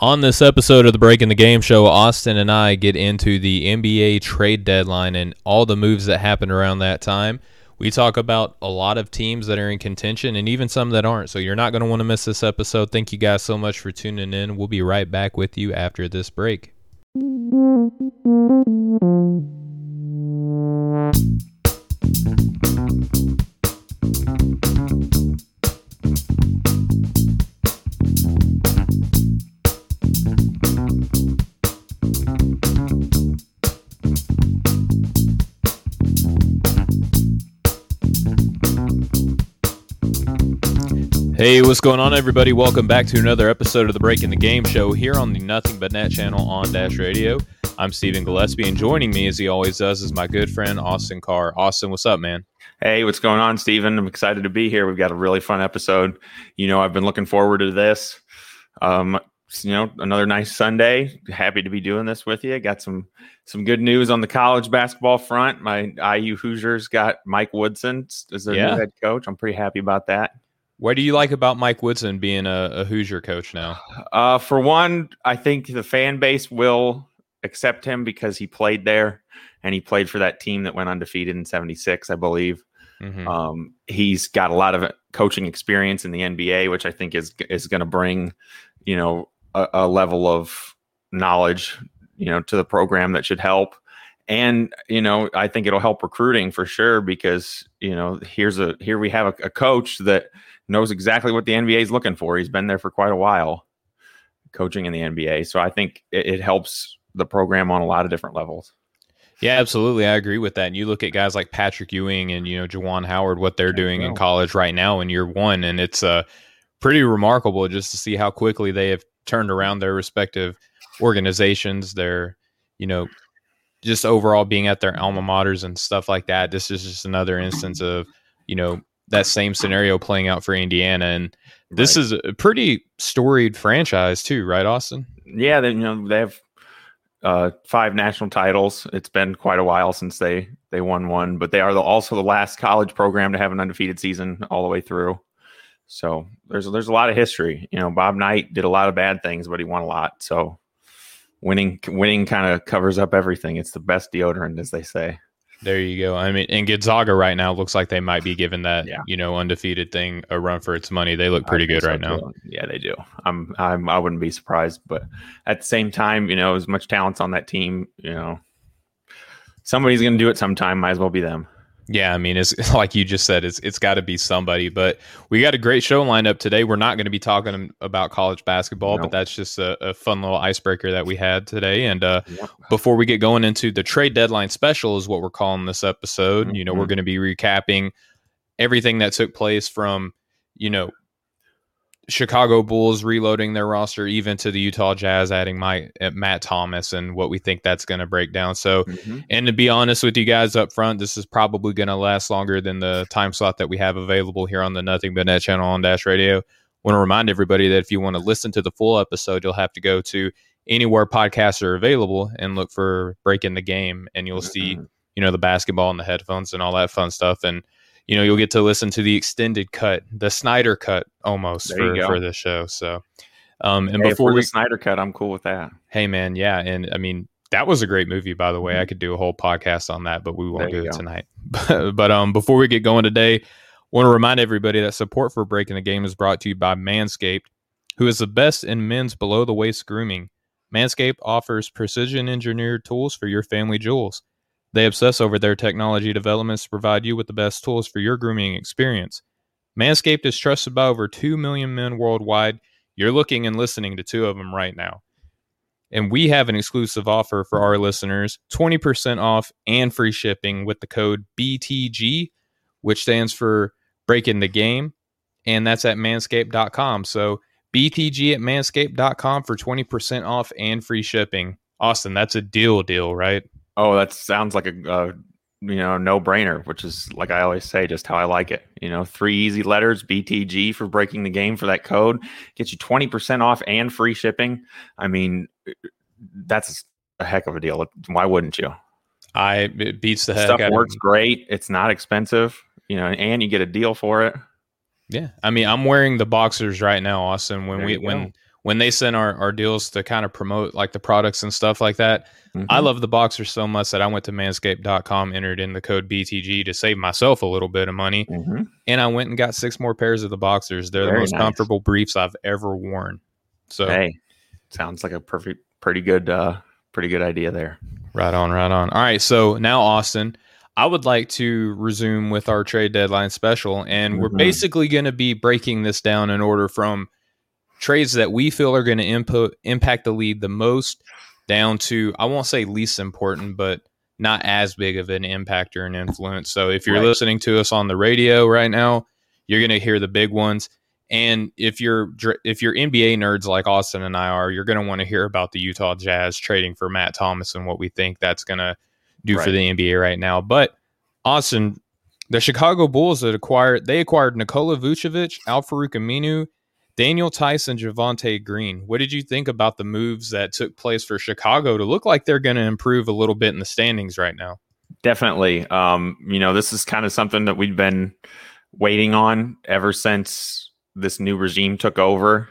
On this episode of the Breaking the Game show, Austin and I get into the NBA trade deadline and all the moves that happened around that time. We talk about a lot of teams that are in contention and even some that aren't. So you're not going to want to miss this episode. Thank you guys so much for tuning in. We'll be right back with you after this break. Hey, what's going on, everybody? Welcome back to another episode of the Breaking the Game show here on the Nothing But Net channel on Dash Radio. I'm Stephen Gillaspie, and joining me, as he always does, is my good friend Austin Carr. Austin, what's up, man? Hey, what's going on, Stephen? I'm excited to be here. We've got a really fun episode. You know, I've been looking forward to this. Um, you know, another nice Sunday. Happy to be doing this with you. Got some some good news on the college basketball front. My IU Hoosiers got Mike Woodson as their Yeah. new head coach. I'm pretty happy about that. What do you like about Mike Woodson being a, a Hoosier coach now? Uh, for one, I think the fan base will accept him because he played there and he played for that team that went undefeated in 76, I believe. Mhm. Um, he's got a lot of coaching experience in the NBA, which I think is is going to bring, you know, a, a level of knowledge, you know, to the program that should help. And you know, I think it'll help recruiting for sure because you know, here's a here we have a, a coach that knows exactly what the NBA is looking for. He's been there for quite a while, coaching in the NBA. So I think it, it helps the program on a lot of different levels. Yeah, absolutely. I agree with that. And you look at guys like Patrick Ewing and, you know, Juwan Howard, what they're doing in college right now in year one. And it's uh, pretty remarkable just to see how quickly they have turned around their respective organizations, their, you know, just overall being at their alma maters and stuff like that. This is just another instance of, you know, that same scenario playing out for Indiana. And this Right. is a pretty storied franchise, too, right, Austin? yeah, they you know they have uh, five national titles. It's been quite a while since they they won one, but they are the, also the last college program to have an undefeated season all the way through. So there's there's a lot of history. You know, Bob Knight did a lot of bad things, but he won a lot. So winning winning kind of covers up everything. It's the best deodorant, as they say. There you go. I mean, and Gonzaga right now looks like they might be giving that Yeah. you know undefeated thing a run for its money. They look pretty good so, right now. too. Yeah, they do. I'm, I'm, I wouldn't be surprised, but at the same time, you know, as much talent's on that team, you know, somebody's going to do it sometime. Might as well be them. Yeah, I mean, it's like you just said, it's it's got to be somebody. But we got a great show lined up today. We're not going to be talking about college basketball, No. but that's just a, a fun little icebreaker that we had today. And uh, before we get going into the trade deadline special, is what we're calling this episode. You know, we're Mhm. going to be recapping everything that took place from you know Chicago Bulls reloading their roster, even to the Utah Jazz adding my uh, Matt Thomas, and what we think that's going to break down. So. Mhm. And to be honest with you guys up front, this is probably going to last longer than the time slot that we have available here on the Nothing But Net channel on Dash Radio. Want to remind everybody that if you want to listen to the full episode, you'll have to go to anywhere podcasts are available and look for Breaking the Game, and you'll see Mhm. you know the basketball and the headphones and all that fun stuff, and you know you'll get to listen to the extended cut, the Snyder cut almost There for for this show. So, um, and Hey, before we're the Snyder cut, I'm cool with that. Hey man, yeah, and I mean that was a great movie, by the way. I could do a whole podcast on that, but we won't There do it go. tonight. But, but um, before we get going today, want to remind everybody that support for Breaking the Game is brought to you by Manscaped, who is the best in men's below the waist grooming. Manscaped offers precision engineered tools for your family jewels. They obsess over their technology developments to provide you with the best tools for your grooming experience. Manscaped is trusted by over 2 million men worldwide. You're looking and listening to two of them right now. And we have an exclusive offer for our listeners 20% off and free shipping with the code BTG, which stands for Breaking the Game. And that's at manscaped.com. So BTG at manscaped.com for 20% off and free shipping. Austin, that's a deal, deal, right? Oh, that sounds like a, uh, you know, no brainer, which is like I always say, just how I like it. You know, three easy letters, BTG for breaking the game for that code gets you 20% off and free shipping. I mean, that's a heck of a deal. Why wouldn't you? I it beats the heck Stuff out works of great. It's not expensive, you know, and you get a deal for it. Yeah, I mean, I'm wearing the boxers right now, Austin. When There we when when they send our, our deals to kind of promote like the products and stuff like that, mm-hmm. I love the boxers so much that I went to manscaped.com, entered in the code BTG to save myself a little bit of money. Mm-hmm. And I went and got six more pairs of the boxers. They're Very the most nice. comfortable briefs I've ever worn. So, hey, sounds like a perfect, pretty good, uh, pretty good idea there. Right on, right on. All right. So now, Austin, I would like to resume with our trade deadline special. And mm-hmm. we're basically going to be breaking this down in order from trades that we feel are going to input impact the lead the most down to I won't say least important, but not as big of an impact or an influence. So if you're right. listening to us on the radio right now, you're going to hear the big ones. And if you're if you're NBA nerds like Austin and I are, you're going to want to hear about the Utah Jazz trading for Matt Thomas and what we think that's going to do right. for the NBA right now. But Austin, the Chicago Bulls that acquired they acquired Nikola Vucevic, Al-Farouq Aminu, Daniel Theis, Javonte Green. What did you think about the moves that took place for Chicago to look like they're going to improve a little bit in the standings right now? Definitely. Um, you know, this is kind of something that we've been waiting on ever since this new regime took over.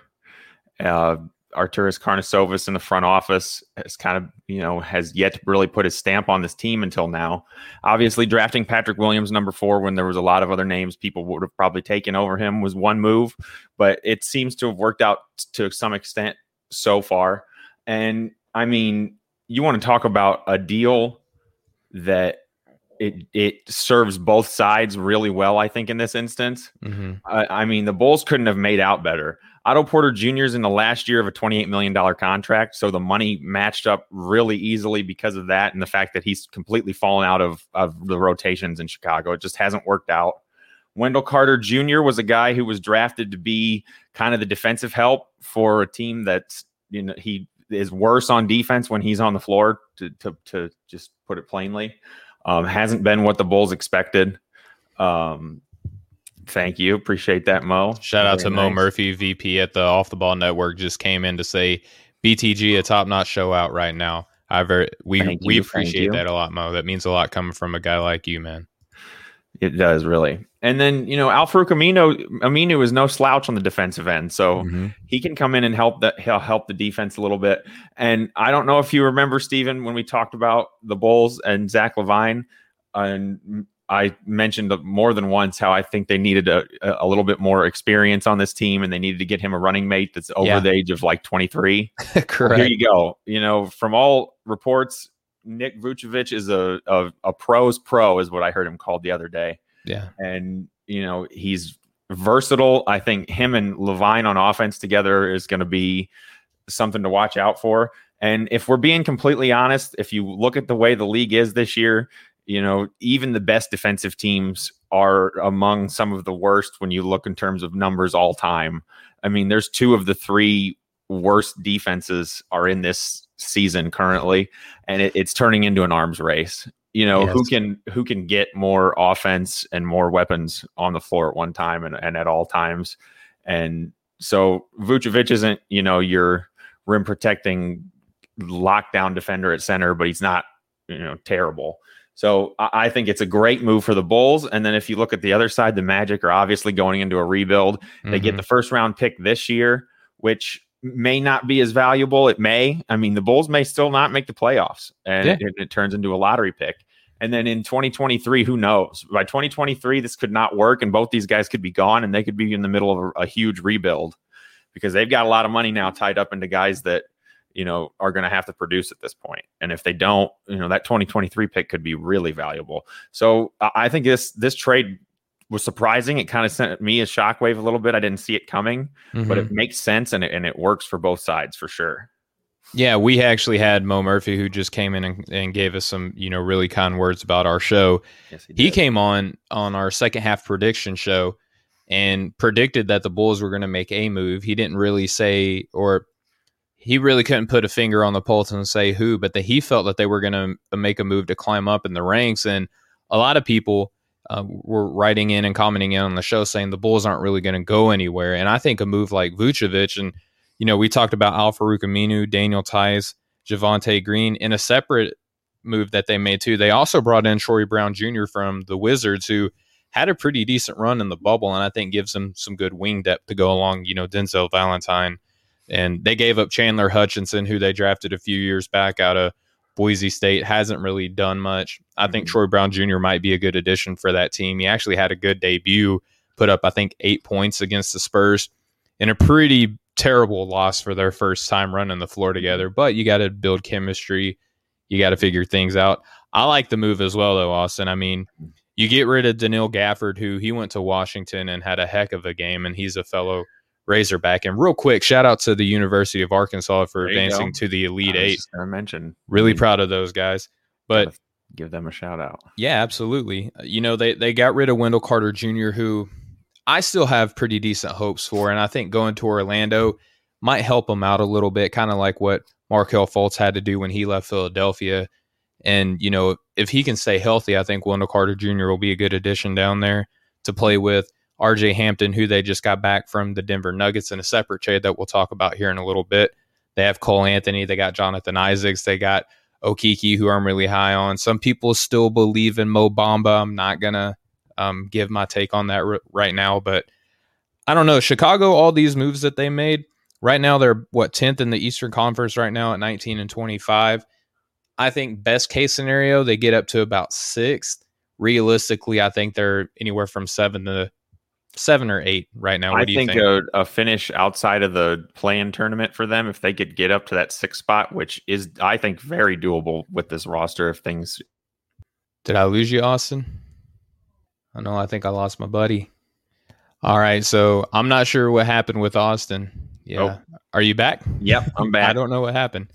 Uh, Arturas Karnisovas in the front office has kind of, you know, has yet to really put his stamp on this team until now. Obviously, drafting Patrick Williams number four when there was a lot of other names people would have probably taken over him was one move, but it seems to have worked out to some extent so far. And I mean, you want to talk about a deal that it it serves both sides really well. I think in this instance, mm-hmm. I mean the Bulls couldn't have made out better. Otto Porter Jr. is in the last year of a $28 million contract. So the money matched up really easily because of that and the fact that he's completely fallen out of, of the rotations in Chicago. It just hasn't worked out. Wendell Carter Jr. was a guy who was drafted to be kind of the defensive help for a team that's, you know, he is worse on defense when he's on the floor, to, to, to just put it plainly. Um, hasn't been what the Bulls expected. Um, Thank you. Appreciate that, Mo. Shout out Very to nice. Mo Murphy, VP at the Off the Ball Network, just came in to say BTG a top notch show out right now. I very we Thank we you. appreciate that a lot, Mo. That means a lot coming from a guy like you, man. It does really. And then you know, Al-Farouq Aminu Aminu is no slouch on the defensive end, so mm-hmm. he can come in and help that he'll help the defense a little bit. And I don't know if you remember Stephen when we talked about the Bulls and Zach LaVine and I mentioned more than once how I think they needed a, a little bit more experience on this team and they needed to get him a running mate that's over yeah. the age of like 23. Correct. Well, here you go. You know, from all reports, Nick Vucevic is a, a, a pro's pro, is what I heard him called the other day. Yeah. And, you know, he's versatile. I think him and LaVine on offense together is going to be something to watch out for. And if we're being completely honest, if you look at the way the league is this year, you know, even the best defensive teams are among some of the worst when you look in terms of numbers all time. I mean, there's two of the three worst defenses are in this season currently, and it, it's turning into an arms race. You know, yes. who can who can get more offense and more weapons on the floor at one time and, and at all times. And so Vucevic isn't, you know, your rim protecting lockdown defender at center, but he's not, you know, terrible. So I think it's a great move for the Bulls. And then if you look at the other side, the Magic are obviously going into a rebuild. Mm-hmm. They get mm-hmm. the first round pick this year, which may not be as valuable. It may. I mean, the Bulls may still not make the playoffs, and yeah. it, it, turns into a lottery pick. And then in 2023, who knows? By 2023, this could not work, and both these guys could be gone, and they could be in the middle of a, a huge rebuild because they've got a lot of money now tied up into guys that you know, are going to have to produce at this point. And if they don't, you know, that 2023 pick could be really valuable. So I think this this trade was surprising. It kind of sent me a shockwave a little bit. I didn't see it coming, mm-hmm. but it mm-hmm. makes sense and it, and it works for both sides for sure. Yeah, we actually had Mo Murphy who just came in and, and gave us some, you know, really kind words about our show. Yes, he, he came on on our second half prediction show and predicted that the Bulls were going to make a move. He didn't really say or he really couldn't put a finger on the pulse and say who, but that he felt that they were going to make a move to climb up in the ranks. And a lot of people uh, were writing in and commenting in on the show saying the Bulls aren't really going to go anywhere. And I think a move like Vucevic, and you know, we talked about Al-Farouq Aminu, Daniel Theis, Javonte Green in a separate move that they made too. They also brought in Troy Brown Jr. from the Wizards, who had a pretty decent run in the bubble, and I think gives them some good wing depth to go along. You know, Denzel Valentine And they gave up Chandler Hutchison, who they drafted a few years back out of Boise State, hasn't really done much. I think Mhm. Troy Brown Jr. might be a good addition for that team. He actually had a good debut, put up, I think, eight points against the Spurs in a pretty terrible loss for their first time running the floor together. But you got to build chemistry, you got to figure things out. I like the move as well, though, Austin. I mean, you get rid of Daniel Gafford, who he went to Washington and had a heck of a game, and he's a fellow Razorback. And real quick, shout out to the University of Arkansas for There advancing to the Elite I Eight. just gonna mention. Really I mean, proud of those guys. But give them a shout out. yeah, absolutely. Uh, You know, they they got rid of Wendell Carter Jr., who I still have pretty decent hopes for, and I think going to Orlando might help him out a little bit, kind of like what Markelle Fultz had to do when he left Philadelphia. And you know, if he can stay healthy, I think Wendell Carter Jr. will be a good addition down there to play with. RJ Hampton, who they just got back from the Denver Nuggets in a separate trade that we'll talk about here in a little bit. They have Cole Anthony, they got Jonathan Isaacs, they got Okeke, who I'm really high on. Some people still believe in Mo Bamba. I'm not gonna um, give my take on that r- right now, but I don't know. Chicago, all these moves that they made right now, they're what 10th in the Eastern Conference right now at 19 and 25. I think best case scenario they get up to about sixth. Realistically, I think they're anywhere from seven to seven or eight right now. What I do you think, think? A, a finish outside of the play-in tournament for them, if they could get up to that sixth spot, which is I think very doable with this roster if things Did I lose you, Austin? I know. I think I lost my buddy. All right, so I'm not sure what happened with Austin. Yeah, oh. are you back? Yep, I'm back. I don't know what happened.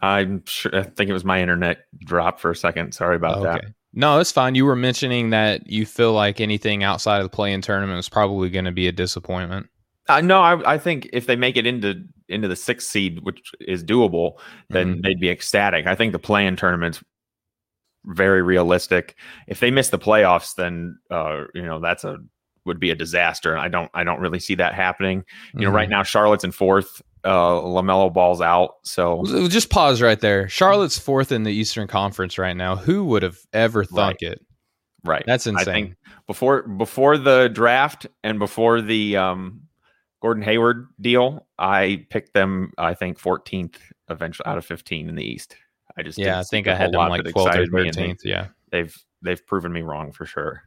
I'm sure I think it was my internet drop for a second. Sorry about that. No, it's fine. You were mentioning that you feel like anything outside of the play-in tournament is probably going to be a disappointment. Uh, no, I, I think if they make it into into the sixth seed, which is doable, then Mhm. they'd be ecstatic. I think the play-in tournament's very realistic. If they miss the playoffs, then uh, you know that's a would be a disaster. And I don't I don't really see that happening. You know, Mhm. right now Charlotte's in fourth. Uh, LaMelo Ball's out, so Just pause right there. Charlotte's fourth in the Eastern Conference right now. Who would have ever thunk it? right. That's I insane. think before before the draft and before the um, Gordon Hayward deal, I picked them. I think 14th eventually out of 15 in the East. I just yeah, I think I had them like that 12th or excited me, 13th. Yeah. They've they've proven me wrong for sure.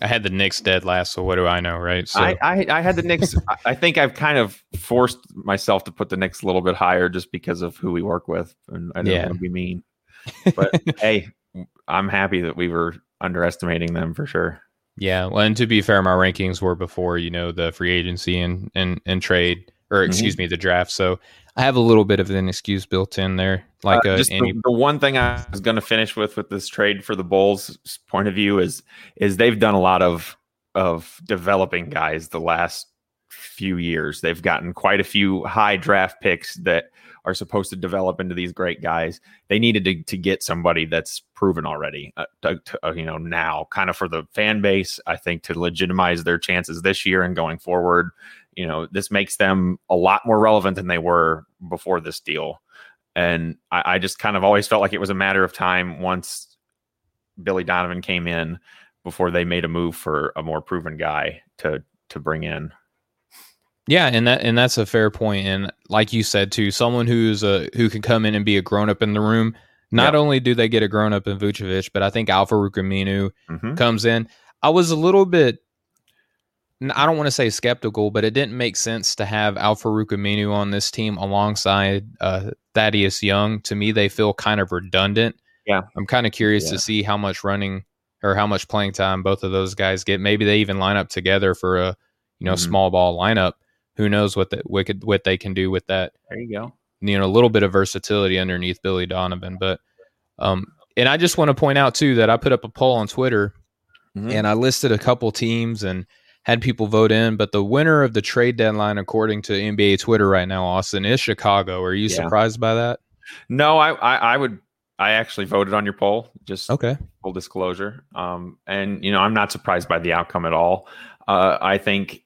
I had the Knicks dead last, so what do I know, right? So I, I I had the Knicks. I- think I've kind of forced myself to put the Knicks a little bit higher just because of who we work with, and I don't Yeah. want to be mean. But hey, I'm happy that we were underestimating them for sure. Yeah, well, and to be fair, my rankings were before you know the free agency and and and trade, or Mm-hmm. excuse me, the draft. So I have a little bit of an excuse built in there, like Uh, uh, just any. the, the one thing I was going to finish with with this trade for the Bulls point of view is is they've done a lot of of developing guys the last few years. They've gotten quite a few high draft picks that are supposed to develop into these great guys. They needed to, to get somebody that's proven already, uh, to, uh, you know, now kind of for the fan base. I think to legitimize their chances this year and going forward. You know, this makes them a lot more relevant than they were before this deal. And I, I just kind of always felt like it was a matter of time once Billy Donovan came in before they made a move for a more proven guy to to bring in. Yeah, and that and that's a fair point. And like you said too, someone who's a who can come in and be a grown up in the room. Not Yeah. only do they get a grown up in Vucevic, but I think Al-Farouq Aminu Mhm. comes in. I was a little bit I don't want to say skeptical, but it didn't make sense to have Al-Farouq Aminu on this team alongside uh, Thaddeus Young. To me, they feel kind of redundant. Yeah. I'm kind of curious Yeah. to see how much running or how much playing time both of those guys get. Maybe they even line up together for a you know Mhm. small ball lineup. Who knows what the, what could- what they can do with that? There you go. you know a little bit of versatility underneath Billy Donovan. But um, and I just want to point out too that I put up a poll on Twitter Mhm. and I listed a couple teams and had people vote in. But the winner of the trade deadline, according to NBA Twitter right now, Austin is Chicago. Are you Yeah. surprised by that? No, I, I I would I actually voted on your poll. Just Okay. full disclosure. Um, and you know, I'm not surprised by the outcome at all. Uh, I think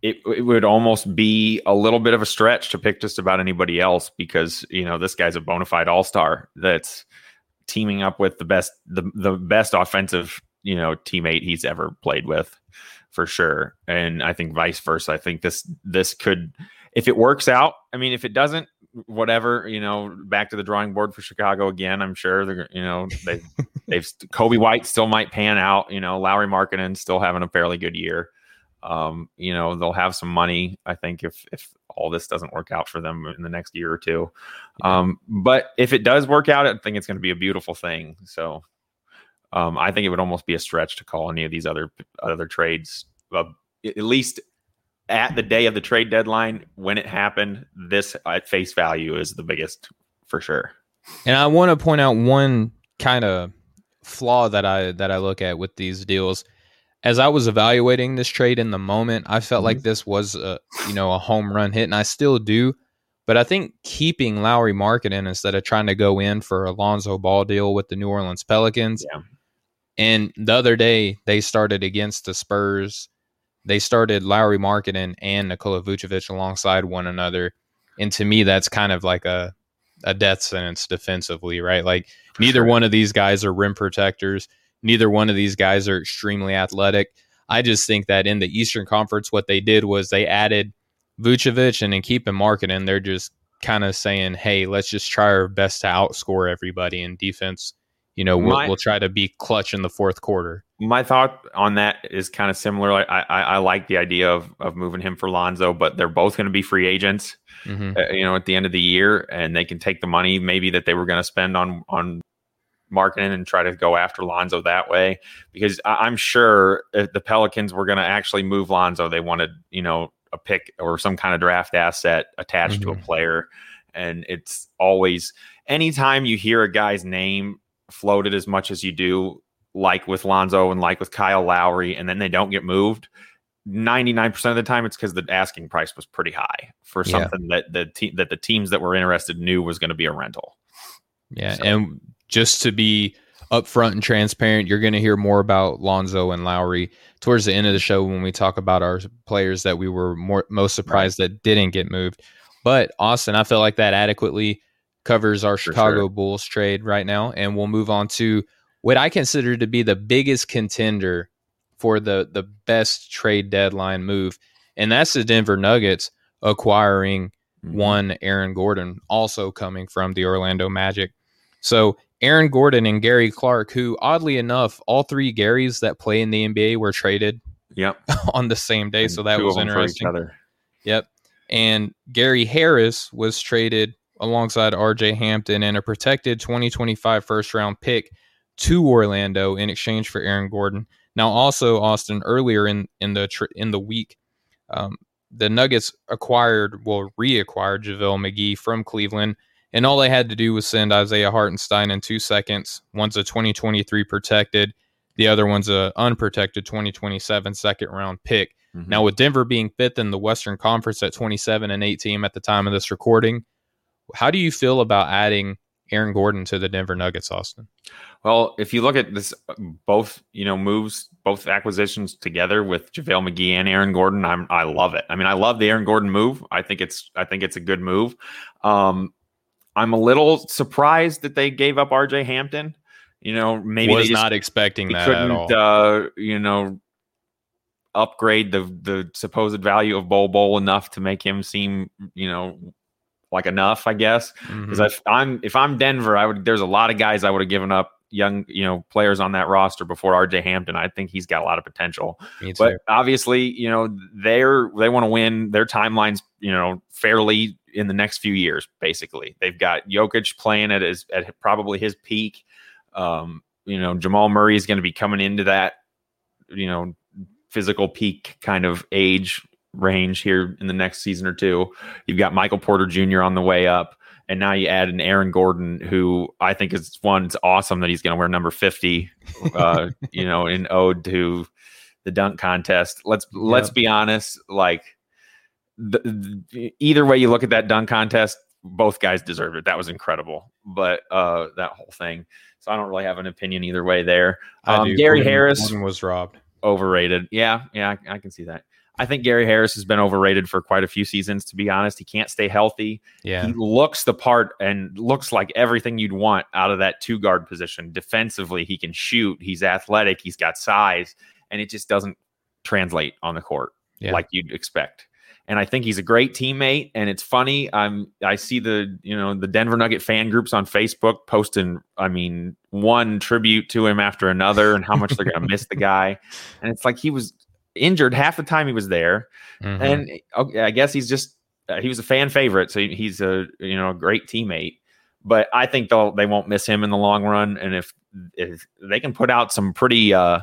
it, it would almost be a little bit of a stretch to pick just about anybody else because you know this guy's a bona fide all star that's teaming up with the best the the best offensive you know teammate he's ever played with for sure. And I think vice versa. I think this this could if it works out, I mean, if it doesn't, whatever, you know, back to the drawing board for Chicago again. I'm sure they're, you know, they they've Coby White still might pan out. You know, Lauri Markkanen still having a fairly good year. Um, you know, they'll have some money. I think if if all this doesn't work out for them in the next year or two. Um, but if it does work out, I think it's going to be a beautiful thing. So um, I think it would almost be a stretch to call any of these other other trades. Uh, at least at the day of the trade deadline when it happened, this at face value is the biggest for sure. And I want to point out one kind of flaw that I that I look at with these deals. As I was evaluating this trade in the moment, I felt mm-hmm. like this was a you know a home run hit, and I still do. But I think keeping Lauri Markkanen instead of trying to go in for a Lonzo Ball deal with the New Orleans Pelicans. Yeah. And the other day they started against the Spurs they started Lauri Markkanen and Nikola Vucevic alongside one another. And to me, that's kind of like a, a death sentence defensively, right? Like neither sure. one of these guys are rim protectors. Neither one of these guys are extremely athletic. I just think that in the Eastern Conference, what they did was they added Vucevic and in keeping Markkanen, they're just kind of saying, hey, let's just try our best to outscore everybody in defense. You know, we'll, we'll try to be clutch in the fourth quarter my thought on that is kind of similar. I, I, I like the idea of of moving him for Lonzo, but they're both going to be free agents. Mm-hmm. Uh, you know, at the end of the year, and they can take the money maybe that they were going to spend on on Markkanen and try to go after Lonzo that way. Because I, am sure if the Pelicans were going to actually move Lonzo, they wanted you know a pick or some kind of draft asset attached mm-hmm. to a mm-hmm. player. And it's always anytime you hear a guy's name floated as much as you do like with Lonzo and like with Kyle Lowry, and then they don't get moved. 99% of the time it's because the asking price was pretty high for something yeah. that the te- that the teams that were interested knew was going to be a rental. Yeah, so. and just to be upfront and transparent, you're going to hear more about Lonzo and Lowry towards the end of the show when we talk about our players that we were more most surprised right. that didn't get moved. But Austin, I feel like that adequately covers our for Chicago sure. Bulls trade right now, and we'll move on to what I consider to be the biggest contender for the the best trade deadline move, and that's the Denver Nuggets acquiring mm-hmm. one Aaron Gordon, also coming from the Orlando Magic. So Aaron Gordon and Gary Clark, who oddly enough, all three Garys that play in the NBA were traded. Yep. on the same day, and so that was interesting. Yep. And Gary Harris was traded alongside RJ Hampton and a protected 2025 first round pick to Orlando in exchange for Aaron Gordon. Now, also Austin earlier in in the tr- in the week, um, the Nuggets acquired, well, reacquired JaVale McGee from Cleveland, and all they had to do was send Isaiah Hartenstein in two seconds. One's a 2023 protected, the other one's a unprotected 2027 second round pick. Mm-hmm. Now, with Denver being fifth in the Western Conference at 27 and 18 at the time of this recording, how do you feel about adding Aaron Gordon to the Denver Nuggets, Austin? Well, if you look at this, both you know moves, both acquisitions together with JaVale McGee and Aaron Gordon, I'm I love it. I mean, I love the Aaron Gordon move. I think it's I think it's a good move. Um, I'm a little surprised that they gave up RJ Hampton. You know, maybe was not expecting that at all. Uh, you know, upgrade the the supposed value of Bol Bol enough to make him seem you know like enough, I guess. Because mm-hmm. if I'm if I'm Denver, I would. There's a lot of guys I would have given up young, you know, players on that roster before RJ Hampton. I think he's got a lot of potential. But obviously, you know, they're they want to win. Their timelines, you know, fairly in the next few years. Basically, they've got Jokic playing at his at probably his peak. Um, you know, Jamal Murray is going to be coming into that, you know, physical peak kind of age range here in the next season or two. You've got Michael Porter Jr. on the way up. And now you add an Aaron Gordon, who I think is one. It's awesome that he's going to wear number fifty, uh, you know, in ode to the dunk contest. Let's yep. let's be honest. Like, the, the, either way you look at that dunk contest, both guys deserved it. That was incredible. But uh, that whole thing. So I don't really have an opinion either way there. Um, Gary Harris Gordon was robbed. Overrated. Yeah, yeah, I, I can see that. I think Gary Harris has been overrated for quite a few seasons, to be honest. He can't stay healthy. Yeah. He looks the part and looks like everything you'd want out of that two guard position. Defensively, he can shoot, he's athletic, he's got size, and it just doesn't translate on the court yeah. like you'd expect. and I think he's a great teammate. And it's funny. I'm I see the you know the Denver Nugget fan groups on Facebook posting. I mean, one tribute to him after another, and how much they're going to miss the guy. And it's like he was injured half the time he was there, mm-hmm. and okay, I guess he's just uh, he was a fan favorite, so he's a you know a great teammate. But I think they'll they won't miss him in the long run, and if if they can put out some pretty uh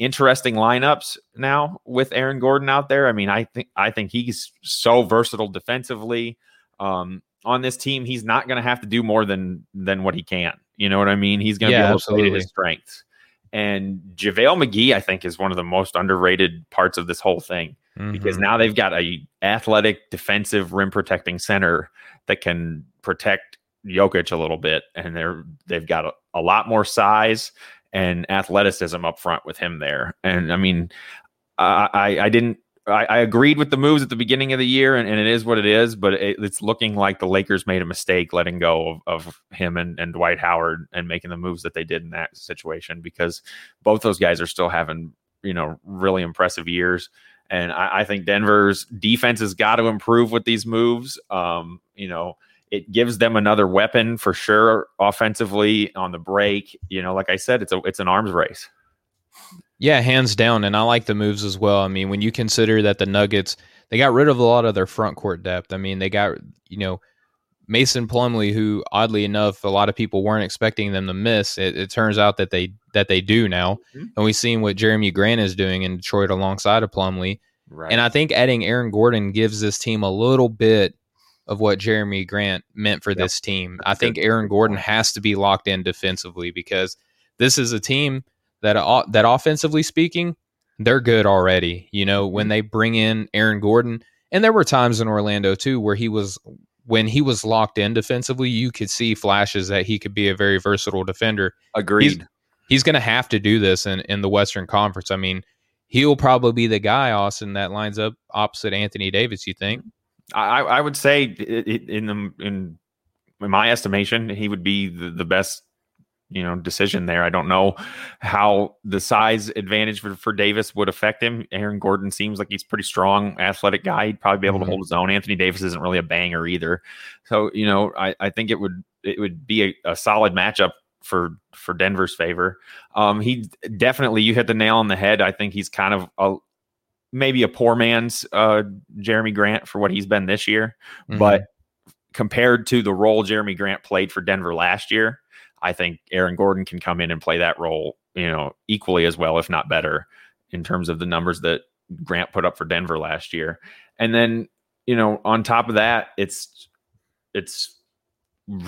interesting lineups now with Aaron Gordon out there. I mean, I think I think he's so versatile defensively. Um, on this team, he's not going to have to do more than than what he can. You know what I mean? He's going to yeah, be able absolutely. to play to his strengths. And JaVale McGee, I think, is one of the most underrated parts of this whole thing mm-hmm. because now they've got a athletic, defensive, rim protecting center that can protect Jokic a little bit, and they're they've got a, a lot more size and athleticism up front with him there. And I mean, I I didn't. I, I agreed with the moves at the beginning of the year, and, and it is what it is. But it, it's looking like the Lakers made a mistake letting go of, of him and, and Dwight Howard and making the moves that they did in that situation because both those guys are still having you know really impressive years. And I, I think Denver's defense has got to improve with these moves. Um, you know, it gives them another weapon for sure offensively on the break. You know, like I said, it's a it's an arms race. Yeah, hands down, and I like the moves as well. I mean, when you consider that the Nuggets they got rid of a lot of their front court depth. I mean, they got you know Mason Plumlee, who oddly enough a lot of people weren't expecting them to miss. It, it turns out that they that they do now, mm-hmm. and we've seen what Jerami Grant is doing in Detroit alongside of Plumlee. Right. And I think adding Aaron Gordon gives this team a little bit of what Jerami Grant meant for yep. this team. I think Aaron Gordon has to be locked in defensively because this is a team that uh, that offensively speaking, they're good already. You know, when mm-hmm. they bring in Aaron Gordon, and there were times in Orlando too where he was when he was locked in defensively, you could see flashes that he could be a very versatile defender. Agreed. He's, he's going to have to do this in, in the Western Conference. I mean, he'll probably be the guy, Austin, that lines up opposite Anthony Davis. You think? I, I would say in the in, in my estimation, he would be the, the best you know decision there. I don't know how the size advantage for, for Davis would affect him. Aaron Gordon seems like he's pretty strong, athletic guy. He'd probably be able mm-hmm. to hold his own. Anthony Davis isn't really a banger either. So you know, I, I think it would it would be a, a solid matchup for for Denver's favor. Um, he definitely you hit the nail on the head. I think he's kind of a, maybe a poor man's uh, Jerami Grant for what he's been this year, mm-hmm. but compared to the role Jerami Grant played for Denver last year, I think Aaron Gordon can come in and play that role, you know, equally as well, if not better, in terms of the numbers that Grant put up for Denver last year. And then, you know, on top of that, it's it's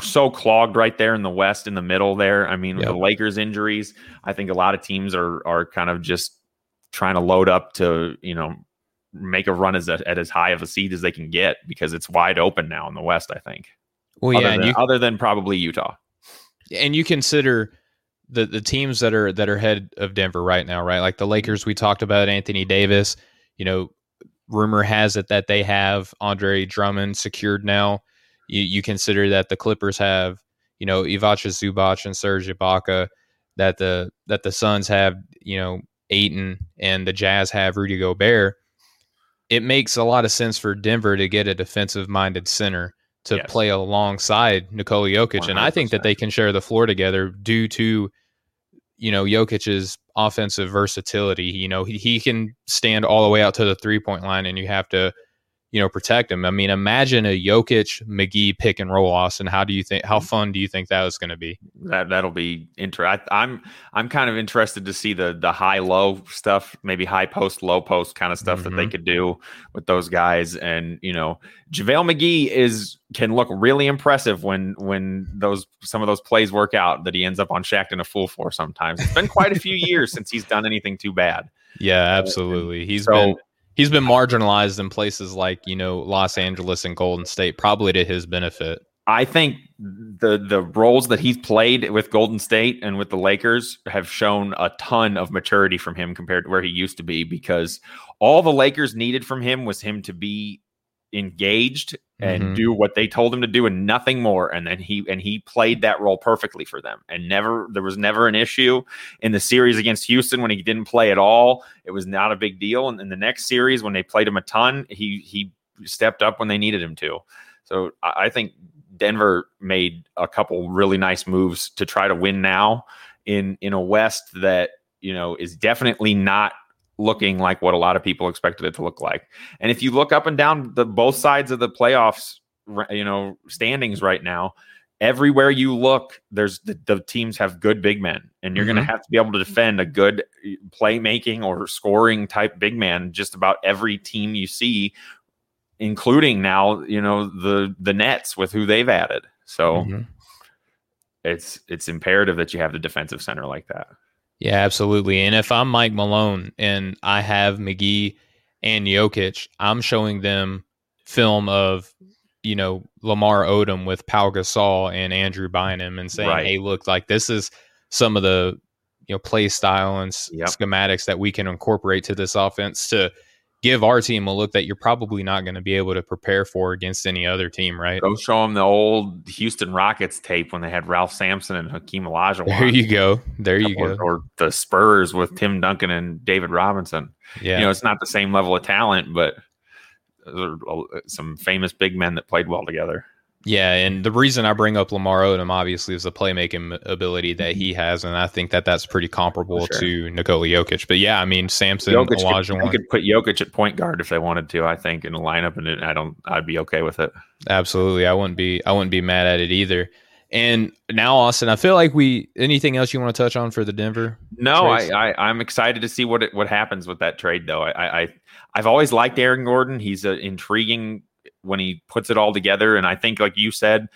so clogged right there in the West, in the middle there. I mean, the Lakers injuries, I think a lot of teams are are kind of just trying to load up to you know make a run as a, at as high of a seed as they can get because it's wide open now in the West. I think. Well, yeah, than, you, other than probably Utah. And you consider the the teams that are that are head of Denver right now, right? Like the mm-hmm. Lakers, we talked about Anthony Davis. You know, rumor has it that they have Andre Drummond secured now. You, you consider that the Clippers have, you know, Ivica Zubac and Serge Ibaka. That the that the Suns have, you know, Ayton and the Jazz have Rudy Gobert, it makes a lot of sense for Denver to get a defensive minded center to yes. play alongside Nikola Jokic. 100%. And I think that they can share the floor together due to, you know, Jokic's offensive versatility. You know, he, he can stand all the way out to the three point line and you have to you know, protect him. I mean, imagine a Jokic McGee pick and roll, Austin. How do you think? How fun do you think that is going to be? That that'll be interesting. I'm I'm kind of interested to see the the high low stuff, maybe high post, low post kind of stuff mm-hmm. that they mm-hmm. could do with those guys. And you know, JaVale McGee is can look really impressive when when those some of those plays work out that he ends up on Shaqtin' a Fool for. Sometimes it's been quite a few years since he's done anything too bad. Yeah, absolutely. He's so, been he's been marginalized in places like you know Los Angeles and Golden State, probably to his benefit. I think the the roles that he's played with Golden State and with the Lakers have shown a ton of maturity from him compared to where he used to be because all the Lakers needed from him was him to be engaged and mm-hmm. do what they told him to do and nothing more and then he and he played that role perfectly for them and never there was never an issue in the series against Houston when he didn't play at all it was not a big deal and in the next series when they played him a ton he he stepped up when they needed him to. So I, I think Denver made a couple really nice moves to try to win now in in a West that you know is definitely not looking like what a lot of people expected it to look like. And if you look up and down the both sides of the playoffs, you know, standings right now, everywhere you look, there's the, the teams have good big men, and you're mm-hmm. going to have to be able to defend a good playmaking or scoring type big man. Just about every team you see, including now, you know, the the Nets with who they've added. So. Mm-hmm. It's it's imperative that you have the defensive center like that. Yeah, absolutely. And if I'm Mike Malone and I have McGee and Jokic, I'm showing them film of, you know, Lamar Odom with Pau Gasol and Andrew Bynum and saying, right. hey, look, like this is some of the, you know, play style and yep. schematics that we can incorporate to this offense to give our team a look that you're probably not going to be able to prepare for against any other team, right? Go show them the old Houston Rockets tape when they had Ralph Sampson and Hakeem Olajuwon. There you go. There you or, go. Or the Spurs with Tim Duncan and David Robinson. Yeah. You know, it's not the same level of talent, but some famous big men that played well together. Yeah, and the reason I bring up Lamar Odom obviously is the playmaking ability that mm-hmm. he has, and I think that that's pretty comparable sure. to Nikola Jokic. But yeah, I mean Sampson, Jokic Elijah, could, could put Jokic at point guard if they wanted to. I think in the lineup, and it, I don't, I'd be okay with it. Absolutely, I wouldn't be, I wouldn't be mad at it either. And now, Austin, I feel like we. Anything else you want to touch on for the Denver? No, I, I, am excited to see what it, what happens with that trade, though. I, I, I've always liked Aaron Gordon. He's an intriguing when he puts it all together. And I think, like you said,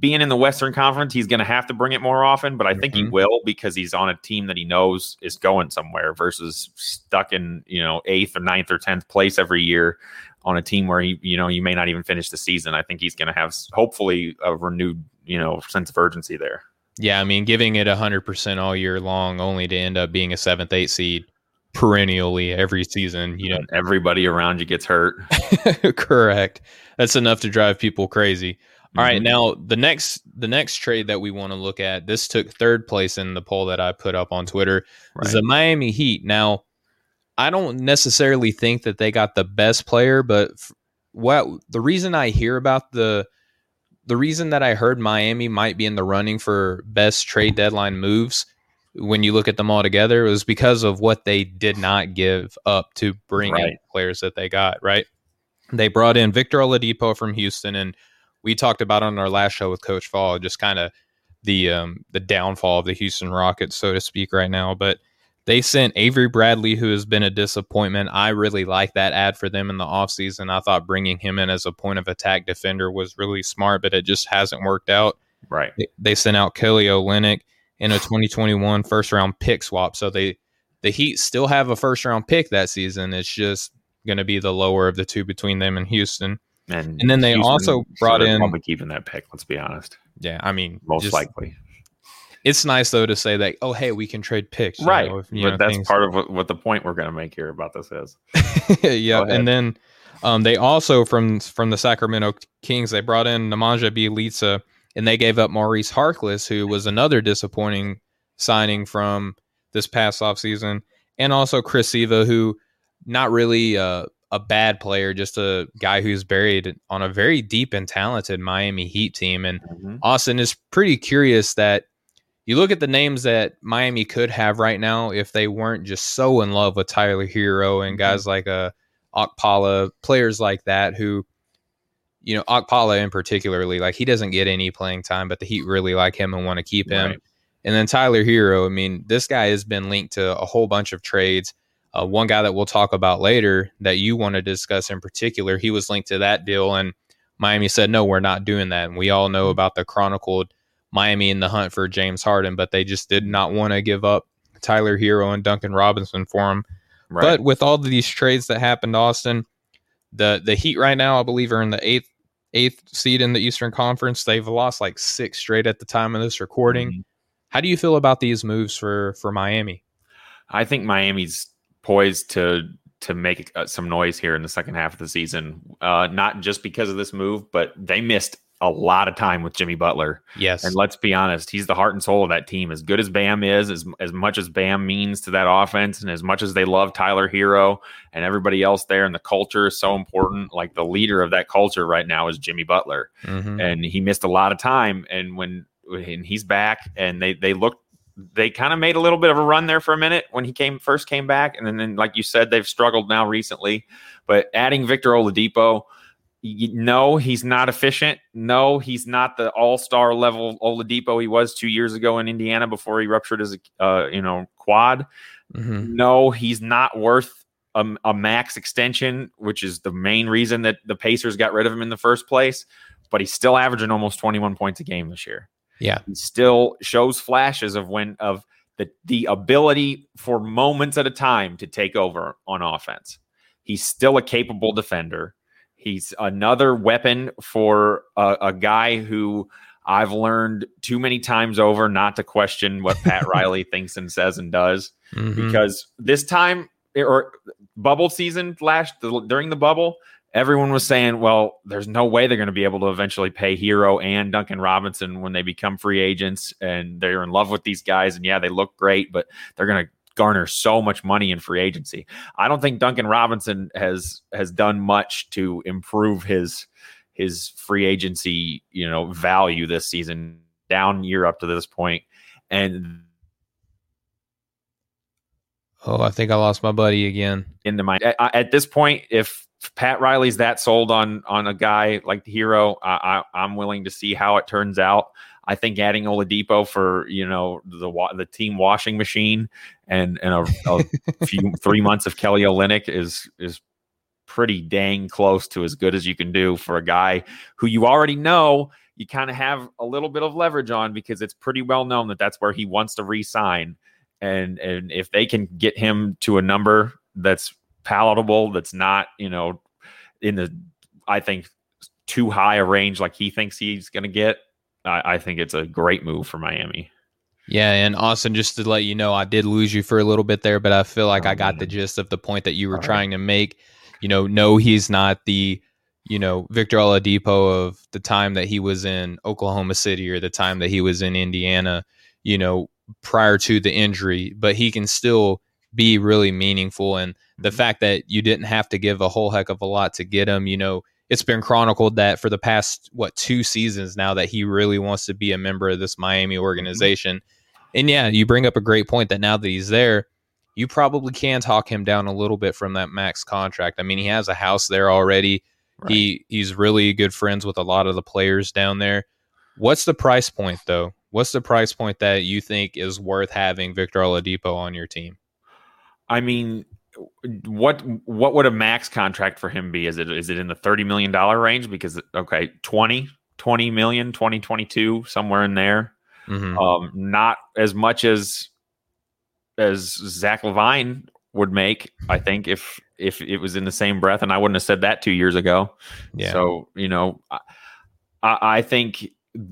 being in the Western Conference, he's going to have to bring it more often, but I think mm-hmm. he will because he's on a team that he knows is going somewhere versus stuck in, you know, eighth or ninth or 10th place every year on a team where he, you know, you may not even finish the season. I think he's going to have hopefully a renewed, you know, sense of urgency there. Yeah. I mean, giving it 100% all year long only to end up being a seventh, eighth seed perennially every season. You know, and everybody around you gets hurt. Correct. That's enough to drive people crazy. All right, mm-hmm. now the next the next trade that we want to look at. This took third place in the poll that I put up on Twitter. Right. Is the Miami Heat. Now, I don't necessarily think that they got the best player, but what the reason I hear about the the reason that I heard Miami might be in the running for best trade deadline moves when you look at them all together, it was because of what they did not give up to bring right. in players that they got, right? They brought in Victor Oladipo from Houston, and we talked about on our last show with Coach Fall, just kind of the um, the downfall of the Houston Rockets, so to speak, right now. But they sent Avery Bradley, who has been a disappointment. I really like that ad for them in the offseason. I thought bringing him in as a point of attack defender was really smart, but it just hasn't worked out. Right. They, they sent out Kelly Olynyk in a 2021 first round pick swap. So they the Heat still have a first round pick that season. It's just going to be the lower of the two between them and Houston. And, and then they Houston, also brought in probably keeping that pick. Let's be honest. Yeah, I mean, most just, likely. It's nice though to say that. Oh, hey, we can trade picks, right? Know, if, but know, that's things. part of what, what, the point we're going to make here about this is. yeah, and then um, they also from from the Sacramento Kings they brought in Nemanja Bjelica and they gave up Maurice Harkless, who was another disappointing signing from this past offseason, and also Chris Silva, who not really a, a bad player, just a guy who's buried on a very deep and talented Miami Heat team. And mm-hmm. Austin is pretty curious that you look at the names that Miami could have right now if they weren't just so in love with Tyler Herro and mm-hmm. guys like a uh, Okpala, players like that who you know, Okpala in particularly, like he doesn't get any playing time, but the Heat really like him and want to keep him. Right. And then Tyler Herro, I mean, this guy has been linked to a whole bunch of trades. Uh, one guy that we'll talk about later that you want to discuss in particular, he was linked to that deal, and Miami said, no, we're not doing that. And we all know about the chronicled Miami in the hunt for James Harden, but they just did not want to give up Tyler Herro and Duncan Robinson for him. Right. But with all of these trades that happened, Austin, the the Heat right now, I believe, are in the eighth eighth seed in the Eastern Conference. They've lost like six straight at the time of this recording. Mm-hmm. How do you feel about these moves for for Miami? I think Miami's poised to to make uh, some noise here in the second half of the season. Uh, not just because of this move, but they missed a lot of time with Jimmy Butler. Yes. And let's be honest, he's the heart and soul of that team. As good as Bam is, as, as much as Bam means to that offense, and as much as they love Tyler Herro and everybody else there, and the culture is so important. Like the leader of that culture right now is Jimmy Butler. Mhm. And he missed a lot of time. And when and he's back and they they looked they kind of made a little bit of a run there for a minute when he came first came back. And then, then like you said, they've struggled now recently. But adding Victor Oladipo, no, he's not efficient. No, he's not the all-star level Oladipo he was two years ago in Indiana before he ruptured his, uh, you know, quad. Mhm. No, he's not worth a, a max extension, which is the main reason that the Pacers got rid of him in the first place. But he's still averaging almost 21 points a game this year. Yeah. He still shows flashes of when of the the ability for moments at a time to take over on offense. He's still a capable defender. He's another weapon for a, a guy who I've learned too many times over not to question what Pat Riley thinks and says and does Mhm. because this time or bubble season last during the bubble everyone was saying well there's no way they're going to be able to eventually pay Herro and duncan robinson when they become free agents and they're in love with these guys and yeah they look great but they're going to garner so much money in free agency i don't think duncan robinson has has done much to improve his his free agency you know value this season down year up to this point. and Oh, I think I lost my buddy again. into my at, at this point if pat riley's that sold on on a guy like the Herro I, I i'm willing to see how it turns out i think adding oladipo for you know the the team washing machine and and a, a few three months of kelly olynyk is is pretty dang close to as good as you can do for a guy who you already know you kind of have a little bit of leverage on because it's pretty well known that that's where he wants to re-sign. And and if they can get him to a number that's palatable that's not you know in the i think too high a range like he thinks he's going to get I, I think it's a great move for miami Yeah, and Austin, just to let you know, I did lose you for a little bit there, but I feel like Oh, I got the gist of the point that you were All right. trying to make. You know, no, he's not the, you know, Victor Oladipo of the time that he was in Oklahoma City or the time that he was in Indiana, you know, prior to the injury, but he can still be really meaningful. And the Mhm. fact that you didn't have to give a whole heck of a lot to get him, you know, it's been chronicled that for the past what two seasons now that he really wants to be a member of this Miami mm-hmm. organization. And yeah, you bring up a great point that now that he's there, you probably can talk him down a little bit from that max contract. I mean, he has a house there already. Right. He he's really good friends with a lot of the players down there. What's the price point though? What's the price point that you think is worth having Victor Oladipo on your team? I mean, what what would a max contract for him be? Is it is it in the 30 million dollar range because okay, 20 20 million, 20 22 somewhere in there. Mhm. Um not as much as as Zach LaVine would make, I think if if it was in the same breath and I wouldn't have said that 2 years ago. yeah. So, you know, I, I I think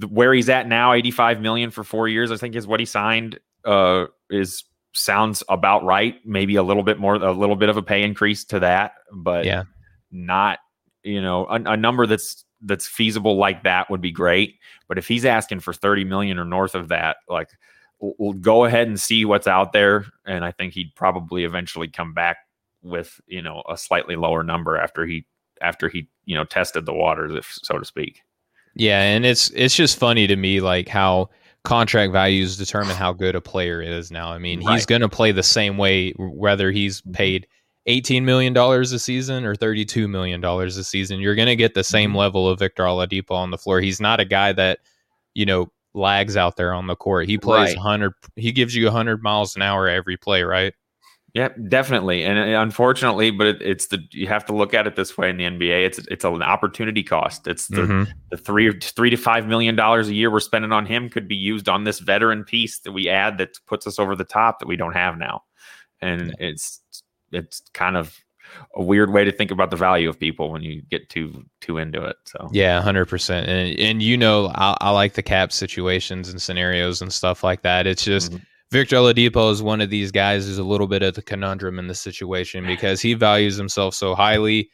where he's at now, 85 million for four years, I think is what he signed, uh, is sounds about right. Maybe a little bit more, a little bit of a pay increase to that, but Yeah. not, you know, a, a number that's, that's feasible like that would be great. But if he's asking for 30 million or north of that, like, we'll go ahead and see what's out there. And I think he'd probably eventually come back with, you know, a slightly lower number after he, after he, you know, tested the waters, if so to speak. Yeah, and it's it's just funny to me like how contract values determine how good a player is now. I mean, he's going to play the same way whether he's paid 18 million dollars a season or 32 million dollars a season. You're going to get the same Mhm. level of Victor Oladipo on the floor. He's not a guy that, you know, lags out there on the court. He plays Right. 100 he gives you 100 miles an hour every play, right? Yeah, definitely, and uh, unfortunately, but it, it's the you have to look at it this way in the NBA. It's it's an opportunity cost. It's the Mhm. the three three to five million dollars a year we're spending on him could be used on this veteran piece that we add that puts us over the top that we don't have now, and it's it's kind of a weird way to think about the value of people when you get too too into it. So Yeah, hundred percent. And and you know, I, I like the cap situations and scenarios and stuff like that. It's just Mhm. Victor Oladipo is one of these guys who's a little bit of the conundrum in the situation because he values himself so highly,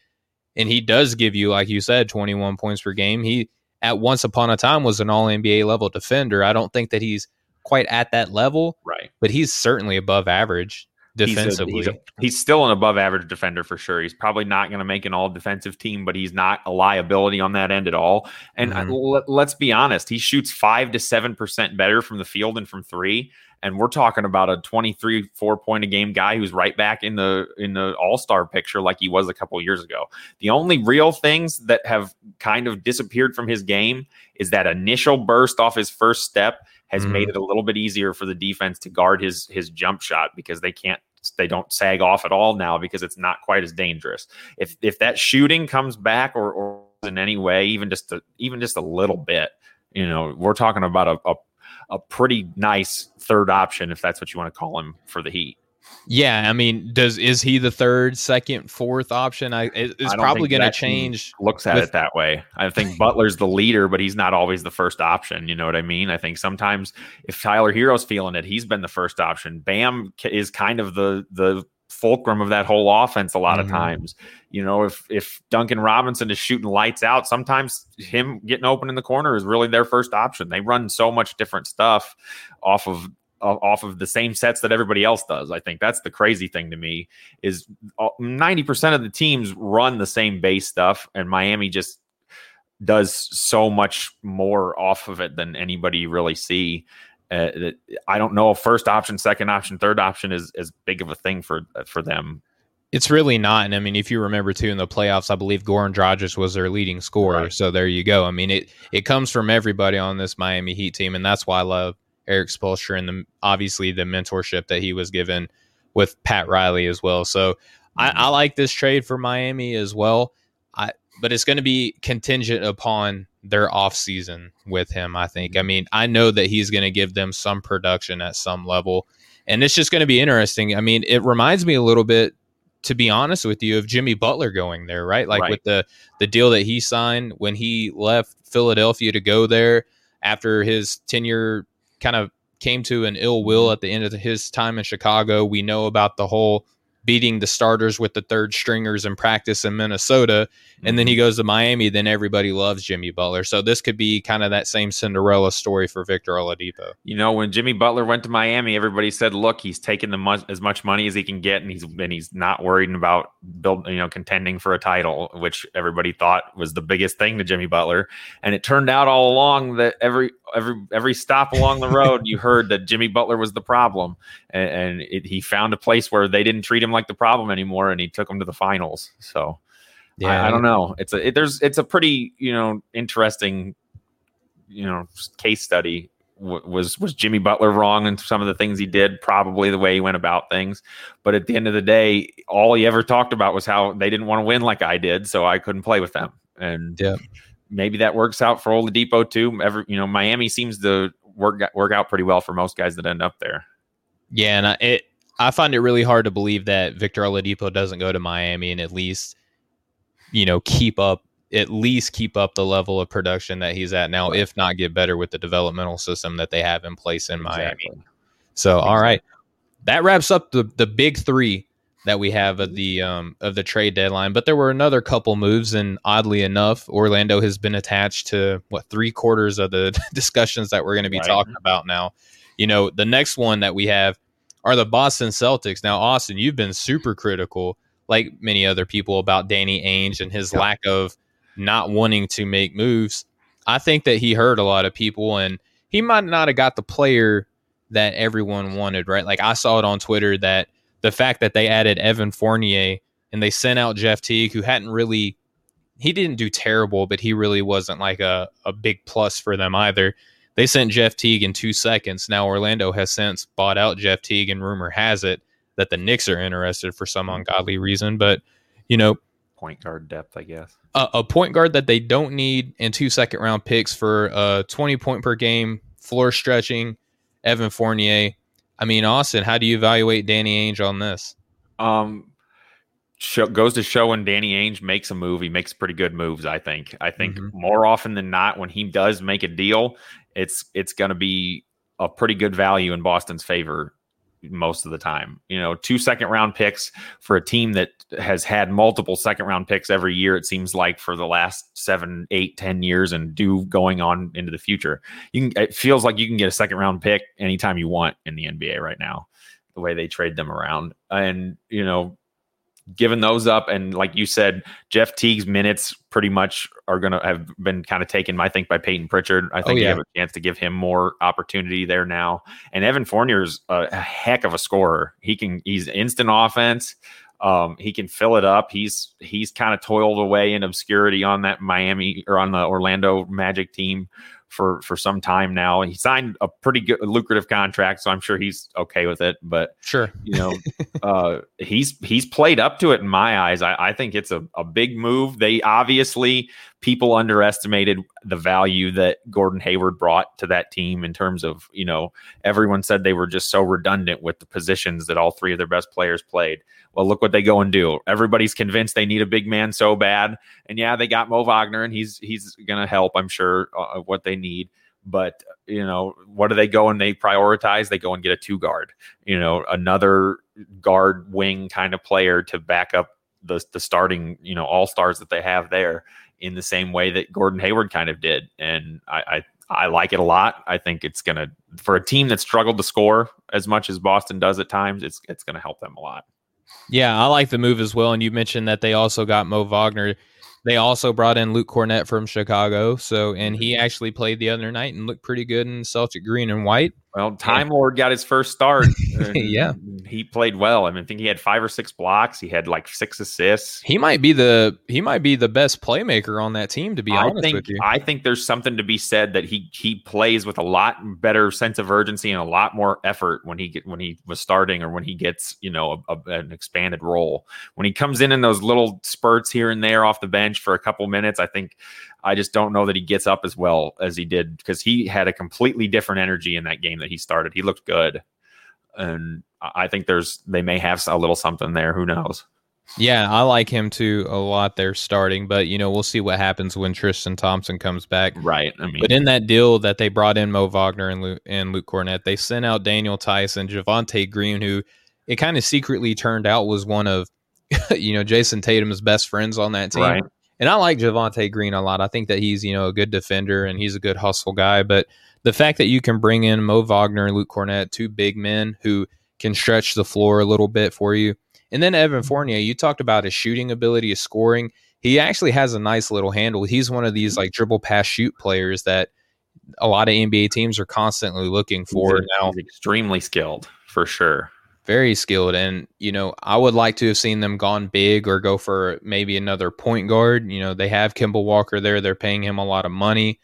and he does give you, like you said, twenty one points per game. He at once upon a time was an all NBA level defender. I don't think that he's quite at that level, right? But he's certainly above average defensively. He's, a, he's, a, he's, still an above average defender for sure. He's probably not going to make an all defensive team, but he's not a liability on that end at all. And mm-hmm. let, let's be honest, he shoots five to seven percent better from the field and from three. And we're talking about a 23, four point a game guy who's right back in the in the all star picture like he was a couple years ago. The only real things that have kind of disappeared from his game is that initial burst off his first step has mm-hmm. made it a little bit easier for the defense to guard his his jump shot because they can't they don't sag off at all now because it's not quite as dangerous. If if that shooting comes back or, or in any way, even just a, even just a little bit, you know, we're talking about a, a a pretty nice third option if that's what you want to call him for the Heat. Yeah, I mean, does is he the third, second, fourth option? I it's probably going to change. Looks at with, it that way. I think Butler's the leader, but he's not always the first option. You know what I mean? I think sometimes if Tyler Herro's feeling it, he's been the first option. Bam is kind of the the fulcrum of that whole offense a lot mm-hmm. of times. You know, if if Duncan Robinson is shooting lights out, sometimes him getting open in the corner is really their first option. They run so much different stuff off of off of the same sets that everybody else does. I think that's the crazy thing to me is 90% of the teams run the same base stuff and Miami just does so much more off of it than anybody really see. Uh, I don't know first option, second option, third option is as big of a thing for for them. It's really not. And I mean, if you remember too in the playoffs, I believe Goran Dragic was their leading scorer. Right. So there you go. I mean, it it comes from everybody on this Miami Heat team, and that's why I love Erik Spoelstra and the obviously the mentorship that he was given with Pat Riley as well. So mm-hmm. I, I, like this trade for Miami as well. But it's going to be contingent upon their off season with him. I think. I mean, I know that he's going to give them some production at some level, and it's just going to be interesting. I mean, it reminds me a little bit to be honest with you, of Jimmy Butler going there, right? Like right. with the the deal that he signed when he left Philadelphia to go there after his tenure kind of came to an ill will mm-hmm. at the end of his time in Chicago. We know about the whole beating the starters with the third stringers in practice in Minnesota. And then he mm-hmm. goes to Miami, then everybody loves Jimmy Butler. So this could be kind of that same Cinderella story for Victor Oladipo. You know, when Jimmy Butler went to Miami, everybody said, "Look, he's taking the as much money as he can get, and he's and he's not worried about build, you know, contending for a title," which everybody thought was the biggest thing to Jimmy Butler. And it turned out all along that every every every stop along the road, you heard that Jimmy Butler was the problem, and, and it, he found a place where they didn't treat him like the problem anymore, and he took him to the finals. So, yeah, I, I don't know. It's a it, there's it's a pretty you know interesting you know case study. W- was was Jimmy Butler wrong in some of the things he did? Probably the way he went about things, but at the end of the day, all he ever talked about was how they didn't want to win like I did, so I couldn't play with them. And yeah maybe that works out for Oladipo too. Ever, you know, Miami seems to work work out pretty well for most guys that end up there. Yeah, and I, it I find it really hard to believe that Victor Oladipo doesn't go to Miami and at least you know keep up at least keep up the level of production that he's at now, if not get better with the developmental system that they have in place in exactly. Miami. So, exactly. all right, that wraps up the the big three that we have of the um, of the trade deadline. But there were another couple moves, and oddly enough, Orlando has been attached to what three quarters of the discussions that we're going to be right. talking about now. You know, the next one that we have are the Boston Celtics. Now, Austin, you've been super critical, like many other people, about Danny Ainge and his lack of not wanting to make moves. I think that he hurt a lot of people, and he might not have got the player that everyone wanted. Right? Like I saw it on Twitter that the fact that they added Evan Fournier and they sent out Jeff Teague, who hadn't really, he didn't do terrible, but he really wasn't like a, a big plus for them either. They sent Jeff Teague in two seconds. Now Orlando has since bought out Jeff Teague, and rumor has it that the Knicks are interested for some ungodly reason. But, you know, point guard depth, I guess. A, a point guard that they don't need and two second round picks for a 20 point per game floor stretching Evan Fournier I mean, Austin, how do you evaluate Danny Ainge on this? Um, show, goes to show when Danny Ainge makes a move, he makes pretty good moves. I think. I think mm-hmm. more often than not, when he does make a deal, it's it's going to be a pretty good value in Boston's favor. most of the time. You know, two second round picks for a team that has had multiple second round picks every year, it seems like for the last seven, eight, ten years and do going on into the future. You can it feels like you can get a second round pick anytime you want in the NBA right now, the way they trade them around. And, you know, given those up. And like you said jeff teague's minutes pretty much are going to have been kind of taken i think by Payton pritchard. I think oh, yeah. you have a chance to give him more opportunity there now. And evan fournier's a heck of a scorer. He can he's instant offense. Um, he can fill it up. He's he's kind of toiled away in obscurity on that Miami or on the Orlando Magic team for for some time now. He signed a pretty good lucrative contract, so I'm sure he's okay with it. But sure, you know, uh, he's he's played up to it in my eyes. I, I think it's a, a big move. They obviously people underestimated the value that Gordon Hayward brought to that team in terms of, you know, everyone said they were just so redundant with the positions that all three of their best players played. Well, look what they go and do. Everybody's convinced they need a big man so bad. And yeah, they got Mo Wagner and he's he's going to help, I'm sure, uh, what they need. But, you know, what do they go and they prioritize? They go and get a two guard, you know, another guard wing kind of player to back up the the starting, you know, all stars that they have there in the same way that Gordon Hayward kind of did. And I, I, I like it a lot. I think it's going to, for a team that struggled to score as much as Boston does at times, it's, it's going to help them a lot. Yeah, I like the move as well. And you mentioned that they also got Mo Wagner they also brought in Luke Kornet from Chicago. So, and he actually played the other night and looked pretty good in Celtic green and white. Well, Time Lord got his first start. yeah. He played well. I mean, I think he had five or six blocks. He had like six assists. He might be the he might be the best playmaker on that team, to be I honest think, with you. I think there's something to be said that he he plays with a lot better sense of urgency and a lot more effort when he get when he was starting or when he gets, you know, a, a, an expanded role. When he comes in in those little spurts here and there off the bench for a couple minutes, I think I just don't know that he gets up as well as he did because he had a completely different energy in that game that he started. He looked good. And I think there's they may have a little something there. Who knows? Yeah, I like him too a lot there starting, but you know, we'll see what happens when Tristan Thompson comes back. Right. I mean, but in that deal that they brought in Mo Wagner and Luke, and Luke Kornet, they sent out Daniel Theis, and Javonte Green, who it kind of secretly turned out was one of you know Jayson Tatum's best friends on that team. Right. And I like Javonte Green a lot. I think that he's, you know, a good defender and he's a good hustle guy. But the fact that you can bring in Mo Wagner and Luke Kornet, two big men who can stretch the floor a little bit for you. And then Evan mm-hmm. Fournier, you talked about his shooting ability, his scoring. He actually has a nice little handle. He's one of these mm-hmm. like dribble pass shoot players that a lot of NBA teams are constantly looking for. He's, now. He's extremely skilled for sure very skilled. And, you know, I would like to have seen them gone big or go for maybe another point guard. You know, they have Kemba Walker there, they're paying him a lot of money.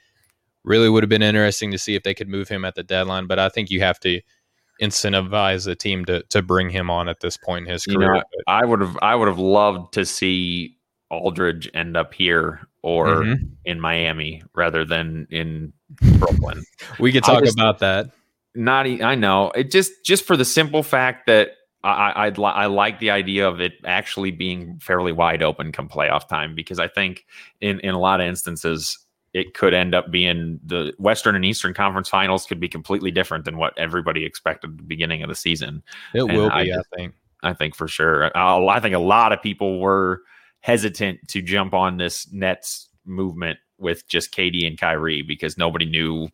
Really would have been interesting to see if they could move him at the deadline, but I think you have to incentivize the team to to bring him on at this point in his career. You know, I would have I would have loved to see Aldridge end up here or mm-hmm. in Miami rather than in Brooklyn. we could talk just, about that not I know it just just for the simple fact that I I'd, I like the idea of it actually being fairly wide open come playoff time because I think in in a lot of instances it could end up being the Western and Eastern Conference Finals could be completely different than what everybody expected at the beginning of the season. It and will be, I, I, think. I think for sure. I, I think a lot of people were hesitant to jump on this Nets movement with just KD and Kyrie because nobody knew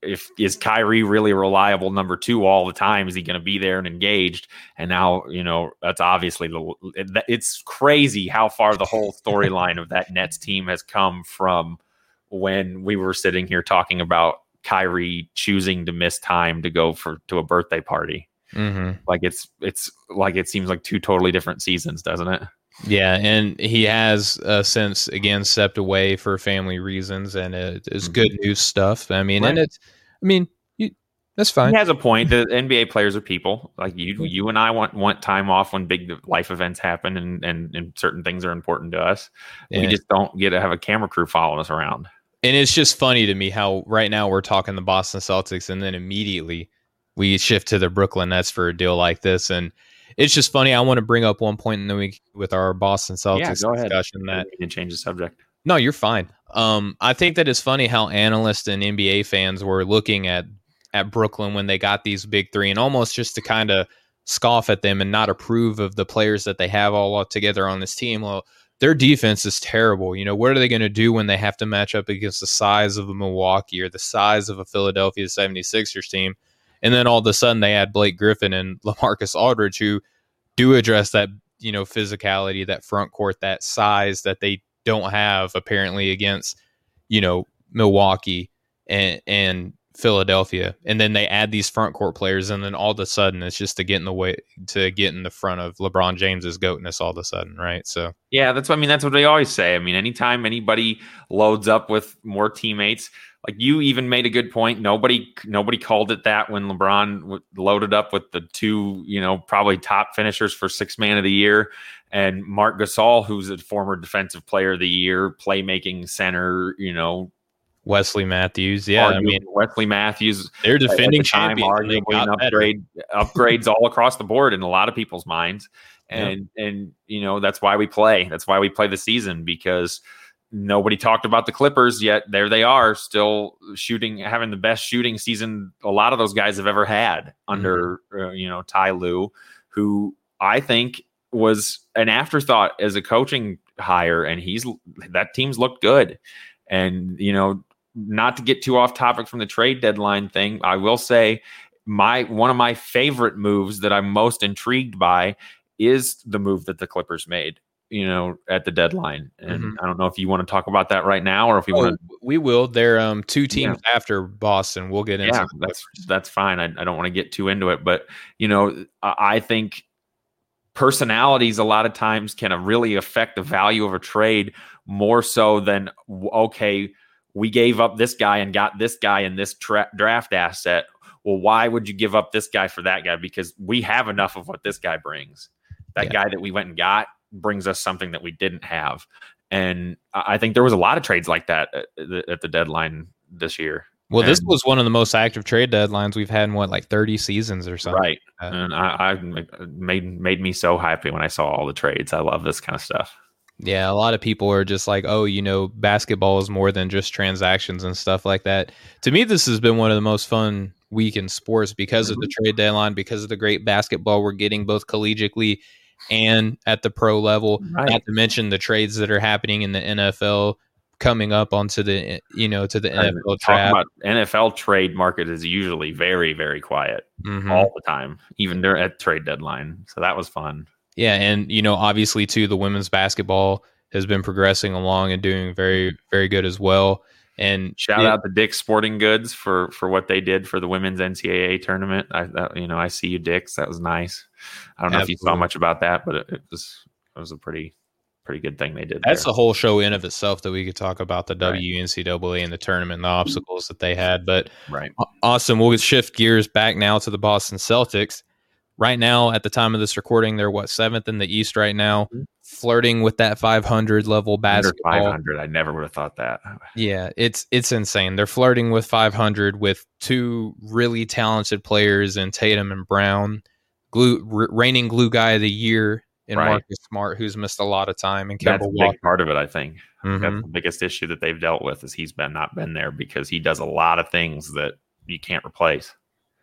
if is Kyrie really reliable number two all the time? Is he going to be there and engaged? And now, you know, that's obviously the. It's crazy how far the whole storyline of that Nets team has come from when we were sitting here talking about Kyrie choosing to miss time to go for to a birthday party. Mm-hmm. Like it's it's like it seems like two totally different seasons, doesn't it? Yeah, and he has uh, since again stepped away for family reasons, and it is mm-hmm. good news stuff. I mean, right. and it's, I mean, you, that's fine. He has a point. The NBA players are people like you. You and I want want time off when big life events happen, and and, and certain things are important to us. We just don't get to have a camera crew following us around. And it's just funny to me how right now we're talking the Boston Celtics, and then immediately we shift to the Brooklyn Nets for a deal like this, and it's just funny. I want to bring up one point in the week with our Boston Celtics yeah, go discussion ahead. that we can change the subject. No, you're fine. Um, I think that it's funny how analysts and NBA fans were looking at at Brooklyn when they got these big three, and almost just to kind of scoff at them and not approve of the players that they have all together on this team. Well, their defense is terrible. You know, what are they going to do when they have to match up against the size of a Milwaukee or the size of a Philadelphia 76ers team? And then all of a sudden they add Blake Griffin and LaMarcus Aldridge, who do address that, you know, physicality, that front court, that size that they don't have apparently against, you know, Milwaukee and, and Philadelphia, and then they add these front court players, and then all of a sudden it's just to get in the way to get in the front of LeBron James's goatness all of a sudden, right? So yeah, that's what I mean. That's what they always say. I mean, anytime anybody loads up with more teammates, like you even made a good point. Nobody nobody called it that when LeBron w- loaded up with the two, you know, probably top finishers for six man of the year, and Marc Gasol, who's a former defensive player of the year, playmaking center, you know, Wesley Matthews. Yeah, I mean Wesley Matthews. They're defending the time, champions. upgrade upgrades all across the board in a lot of people's minds, and yep. and you know that's why we play. That's why we play the season because nobody talked about the Clippers yet. There they are, still shooting, having the best shooting season a lot of those guys have ever had under mm-hmm. uh, you know Ty Lue, who I think was an afterthought as a coaching hire, and he's that team's looked good. And you know, not to get too off topic from the trade deadline thing, I will say my one of my favorite moves that I'm most intrigued by is the move that the Clippers made you know at the deadline. And mm-hmm. i don't know if you want to talk about that right now or if you oh, want to we will. They're um two teams yeah. after boston. We'll get into yeah that's that's fine. I, I don't want to get too into it but you know i think personalities a lot of times can really affect the value of a trade more so than okay we gave up this guy and got this guy in this tra- draft asset. Well, why would you give up this guy for that guy? Because we have enough of what this guy brings. That yeah. guy that we went and got brings us something that we didn't have. And I think there was a lot of trades like that at the, at the deadline this year. Well, and, this was one of the most active trade deadlines we've had in what, like thirty seasons or something. Right, and I, I uh, made made me so happy when I saw all the trades. I love this kind of stuff. Yeah, a lot of people are just like, oh, you know, basketball is more than just transactions and stuff like that. To me, this has been one of the most fun week in sports because of the mm-hmm. trade deadline, because of the great basketball we're getting both collegiately and at the pro level. Right. Not to mention the trades that are happening in the NFL coming up onto the you know to the NFL trap. NFL trade market is usually very very quiet mm-hmm. all the time, even during at trade deadline. So that was fun. Yeah, and you know, obviously too, the women's basketball has been progressing along and doing very, mm-hmm. very good as well. And shout it, out to Dick's Sporting Goods for for what they did for the women's NCAA tournament. I that, you know I see you, Dick's. That was nice. I don't know Absolutely. if you saw much about that, but it, it, was it was a pretty pretty good thing they did. That's there. a whole show in of itself that we could talk about the right. WNCAA and the tournament and the obstacles that they had. But right, awesome. We'll shift gears back now to the Boston Celtics right now at the time of this recording they're what seventh in the east right now mm-hmm. flirting with that 500 level basketball. 500 i never would have thought that. Yeah it's it's insane. They're flirting with 500 with two really talented players in tatum and brown. Glue r- reigning glue guy of the year in right. marcus smart who's missed a lot of time and Kemba that's a big part of it i think. Mm-hmm. that's the biggest issue that they've dealt with is he's been not been there because he does a lot of things that you can't replace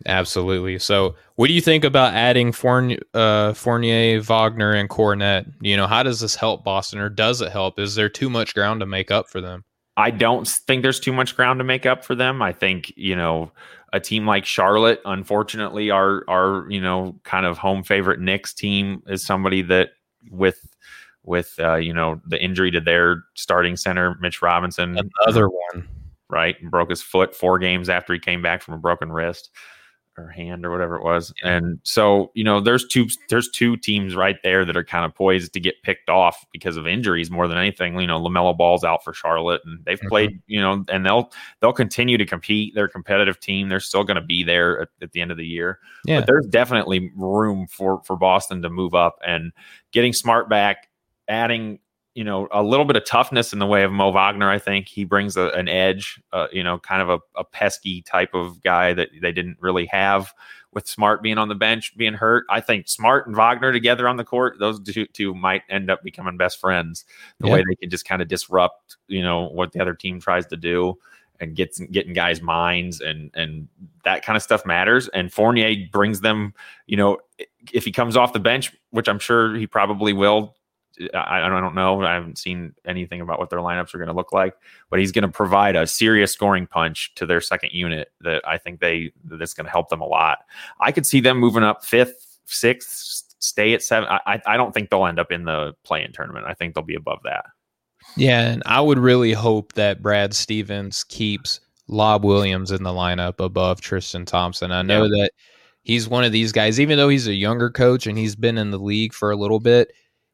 Absolutely. So, what do you think about adding Fournier, uh, Fournier, Wagner, and Kornet? You know, how does this help Boston, or does it help? Is there too much ground to make up for them? I don't think there's too much ground to make up for them. I think you know a team like Charlotte, unfortunately, our our you know kind of home favorite Knicks team is somebody that with with uh, you know the injury to their starting center Mitch Robinson, another one, right, broke his foot four games after he came back from a broken wrist or hand or whatever it was. And so, you know, there's two there's two teams right there that are kind of poised to get picked off because of injuries more than anything. You know, LaMelo Ball's out for Charlotte and they've mm-hmm. played, you know, and they'll they'll continue to compete. They're a competitive team. They're still going to be there at, at, the end of the year. Yeah. But there's definitely room for for Boston to move up and getting Smart back, adding you know, a little bit of toughness in the way of Mo Wagner. I think he brings a, an edge, uh, you know, kind of a, a, pesky type of guy that they didn't really have with Smart being on the bench, being hurt. I think Smart and Wagner together on the court, those two, two might end up becoming best friends. The yeah. way they can just kind of disrupt, you know, what the other team tries to do. and gets getting guys' minds and and that kind of stuff matters. And Fournier brings them, you know, if he comes off the bench, which I'm sure he probably will. I, I don't know. I haven't seen anything about what their lineups are going to look like, but he's going to provide a serious scoring punch to their second unit that I think they that's going to help them a lot. I could see them moving up fifth, sixth, stay at seven. I I don't think they'll end up in the play-in tournament. I think they'll be above that. Yeah, and I would really hope that Brad Stevens keeps Lob Williams in the lineup above Tristan Thompson. I know yeah. that he's one of these guys, even though he's a younger coach and he's been in the league for a little bit,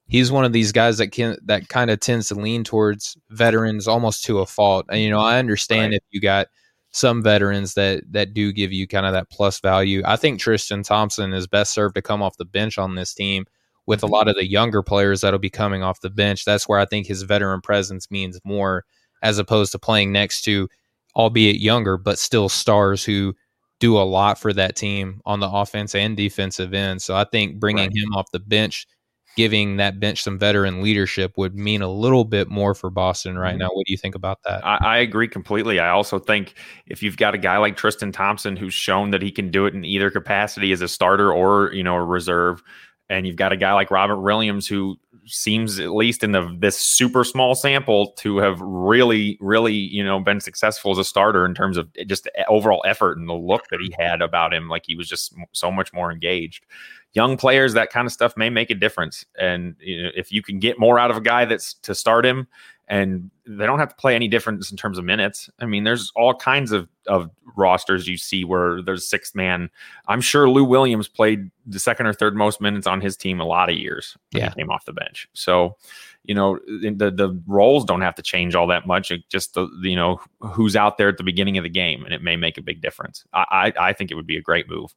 he's one of these guys that can that kind of tends to lean towards veterans almost to a fault. And you know, I understand right. if you got some veterans that that do give you kind of that plus value. I think Tristan Thompson is best served to come off the bench on this team with a mm-hmm. lot of the younger players that'll be coming off the bench. That's where I think his veteran presence means more as opposed to playing next to, albeit younger, but still stars who do a lot for that team on the offense and defensive end. So I think bringing right. him off the bench, giving that bench some veteran leadership would mean a little bit more for Boston right mm-hmm. now. What do you think about that? I, I, agree completely. I also think if you've got a guy like Tristan Thompson who's shown that he can do it in either capacity as a starter or you know a reserve, and you've got a guy like Robert Williams who seems at least in the this super small sample to have really really you know been successful as a starter in terms of eh, just eh, overall effort and the look that he had about him like he was just so much more engaged. Young players that kind of stuff may make a difference and you know, if you can get more out of a guy that's to start him and they don't have to play any difference in terms of minutes. I mean, there's all kinds of, of rosters you see where there's six man. I'm sure Lou Williams played the second or third most minutes on his team a lot of years when yeah. he came off the bench. So, you know, the the roles don't have to change all that much. It just the you know who's out there at the beginning of the game, and it may make a big difference. I I, I think it would be a great move.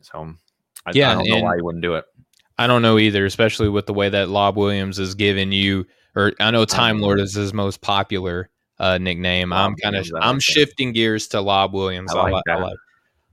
So, I, yeah, I don't know why you wouldn't do it. I don't know either, especially with the way that Lob Williams is giving you or I know Time Lord is his most popular uh, nickname. I'm kind of I'm shifting gears to Lob Williams. I like, I like,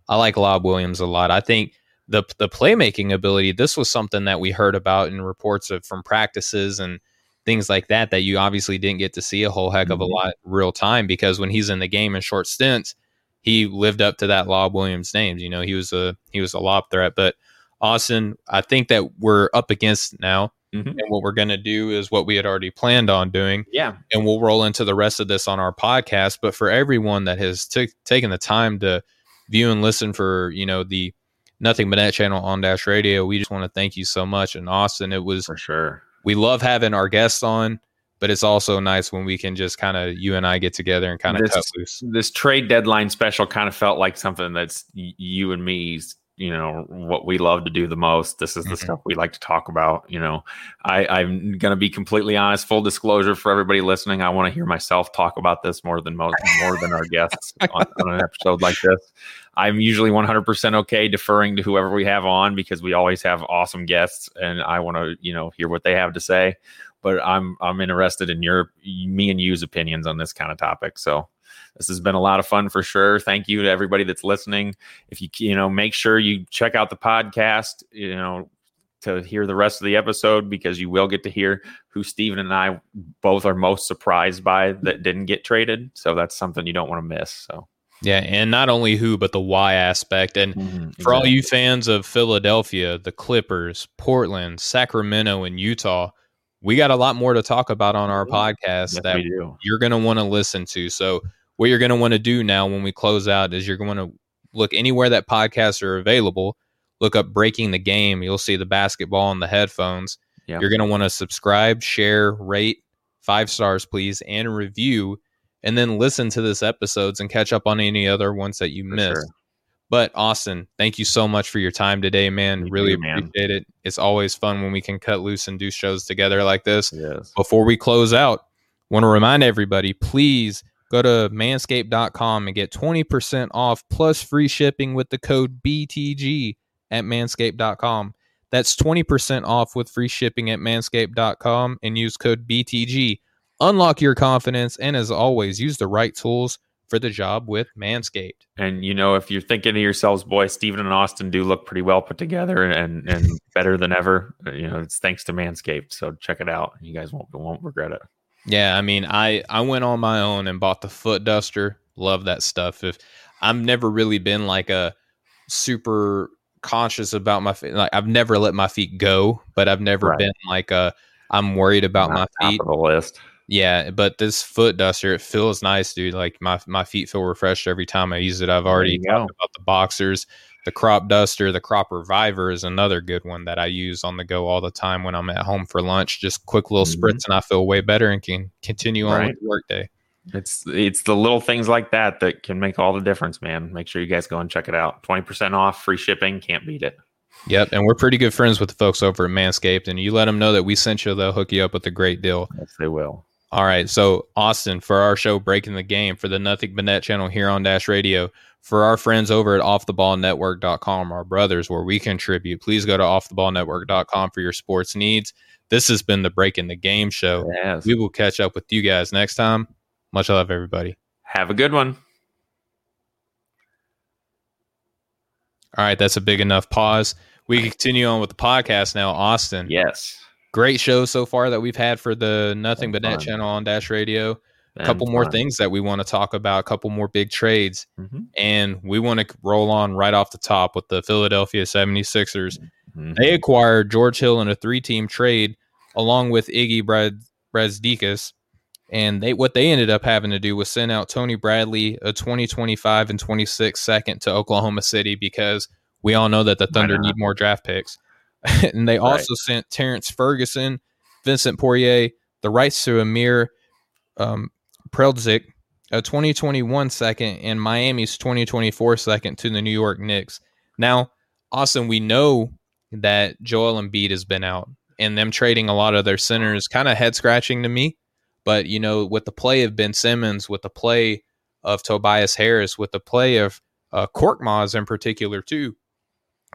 I like Lob Williams a lot. I think the the playmaking ability. This was something that we heard about in reports of from practices and things like that that you obviously didn't get to see a whole heck mm-hmm. of a mm-hmm. lot real time because when he's in the game in short stints, he lived up to that Lob Williams name. You know, he was a he was a lob threat. But Austin, I think that we're up against now Mm-hmm. And what we're going to do is what we had already planned on doing. Yeah. And we'll roll into the rest of this on our podcast. But for everyone that has t- taken the time to view and listen for, you know, the Nothing But Net channel on Dash Radio, we just want to thank you so much. And Austin, it was for sure. We love having our guests on, but it's also nice when we can just kind of you and I get together and kind of cut loose. This trade deadline special kind of felt like something that's you and me's you know what we love to do the most. This is the mm-hmm. stuff we like to talk about you know. I i'm going to be completely honest full disclosure for everybody listening i want to hear myself talk about this more than most more than our guests on, on, an episode like this. I'm usually 100% okay deferring to whoever we have on because we always have awesome guests and i want to you know hear what they have to say. But i'm i'm interested in your me and you's opinions on this kind of topic so this has been a lot of fun for sure. Thank you to everybody that's listening. If you you know, make sure you check out the podcast. You know, to hear the rest of the episode because you will get to hear who Stephen and I both are most surprised by that didn't get traded. So that's something you don't want to miss. So yeah, and not only who, but the why aspect. And mm-hmm, for exactly. all you fans of Philadelphia, the Clippers, Portland, Sacramento, and Utah, we got a lot more to talk about on our podcast yes, that you're going to want to listen to. So what you're going to want to do now when we close out is you're going to look anywhere that podcasts are available. Look up Breaking the Game. You'll see the basketball and the headphones. Yeah. You're going to want to subscribe, share, rate, five stars, please, and review, and then listen to this episodes and catch up on any other ones that you for missed. Sure. But Austin, thank you so much for your time today, man. Thank really you, appreciate man. it. It's always fun when we can cut loose and do shows together like this. Yes. Before we close out, want to remind everybody, please Go to manscaped.com and get 20% off plus free shipping with the code BTG at manscaped.com. That's 20% off with free shipping at manscaped.com and use code BTG. Unlock your confidence and as always, use the right tools for the job with Manscaped. And you know, if you're thinking to yourselves, boy, Stephen and Austin do look pretty well put together and and better than ever, you know, it's thanks to Manscaped. So check it out. You guys won't won't regret it. Yeah, I mean, I I went on my own and bought the foot duster. love that stuff. If I've never really been like a super conscious about my feet. Like I've never let my feet go, but I've never Right. been like a I'm worried about Not my top feet. of the list. Yeah, but this foot duster, it feels nice, dude. Like my my feet feel refreshed every time I use it. I've already talked about the boxers, the crop duster, the crop reviver is another good one that I use on the go all the time when I'm at home for lunch. Just quick little Mhm. spritz, and I feel way better and can continue on Right. with the workday. It's it's the little things like that that can make all the difference, man. Make sure you guys go and check it out. Twenty percent off, free shipping, can't beat it. Yep, and we're pretty good friends with the folks over at Manscaped, and you let them know that we sent you, they'll hook you up with a great deal. Yes, they will. All right. So, Austin, for our show Breaking the Game for the Nothing But Net channel here on Dash Radio, for our friends over at offtheballnetwork.com, our brothers, where we contribute, please go to offtheballnetwork.com for your sports needs. This has been the Breaking the Game show. Yes. We will catch up with you guys next time. Much love, everybody. Have a good one. All right. That's a big enough pause. We can continue on with the podcast now. Austin, Yes. Great show so far that we've had for the Nothing But Been Net channel on Dash Radio. A couple more things that we want to talk about, a couple more big trades. Mhm. and we want to roll on right off the top with the Philadelphia 76ers. Mhm. They acquired George Hill in a three-team trade along with Iggy Brad. And they what they ended up having to do was send out Tony Bradley a 2025 and 26 second to Oklahoma City because we all know that the Thunder need more draft picks. and they Right. also sent Terrence Ferguson, Vincent Poirier, the rights to Amir um, Preldzic, a 2021 second, and Miami's 2024 second to the New York Knicks. Now, Austin, we know that Joel Embiid has been out, and them trading a lot of their centers kind of head scratching to me. But you know, with the play of Ben Simmons, with the play of Tobias Harris, with the play of uh, Korkmaz in particular too,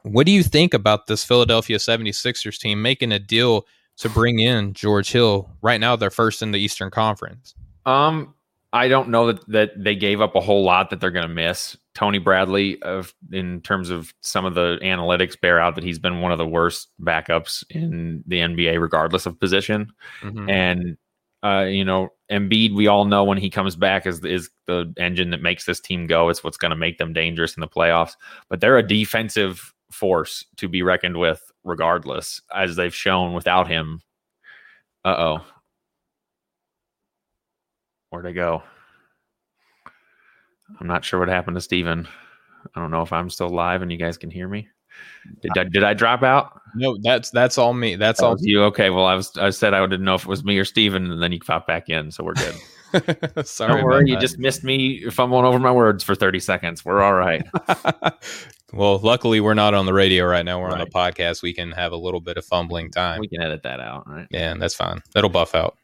what do you think about this Philadelphia 76ers team making a deal to bring in George Hill? Right now, they're first in the Eastern Conference. Um, I don't know that that they gave up a whole lot that they're going to miss. Tony Bradley, of in terms of some of the analytics, bear out that he's been one of the worst backups in the NBA, regardless of position. Mhm. And uh, you know, Embiid, we all know when he comes back is is the engine that makes this team go. It's what's going to make them dangerous in the playoffs. But they're a defensive force to be reckoned with, regardless, as they've shown without him. Uh oh. Where'd I go? I'm not sure what happened to Stephen. I don't know if I'm still live and you guys can hear me. Did I, did I drop out? No, that's that's all me. That's That all. you. Okay. Well, I was I said I didn't know if it was me or Stephen, and then you popped back in, so we're good. Sorry, Don't worry, you that. just missed me fumbling over my words for 30 seconds. We're all right. well, luckily we're not on the radio right now. We're on the podcast. We can have a little bit of fumbling time. we can edit that out, right? Yeah, that's fine. That'll buff out.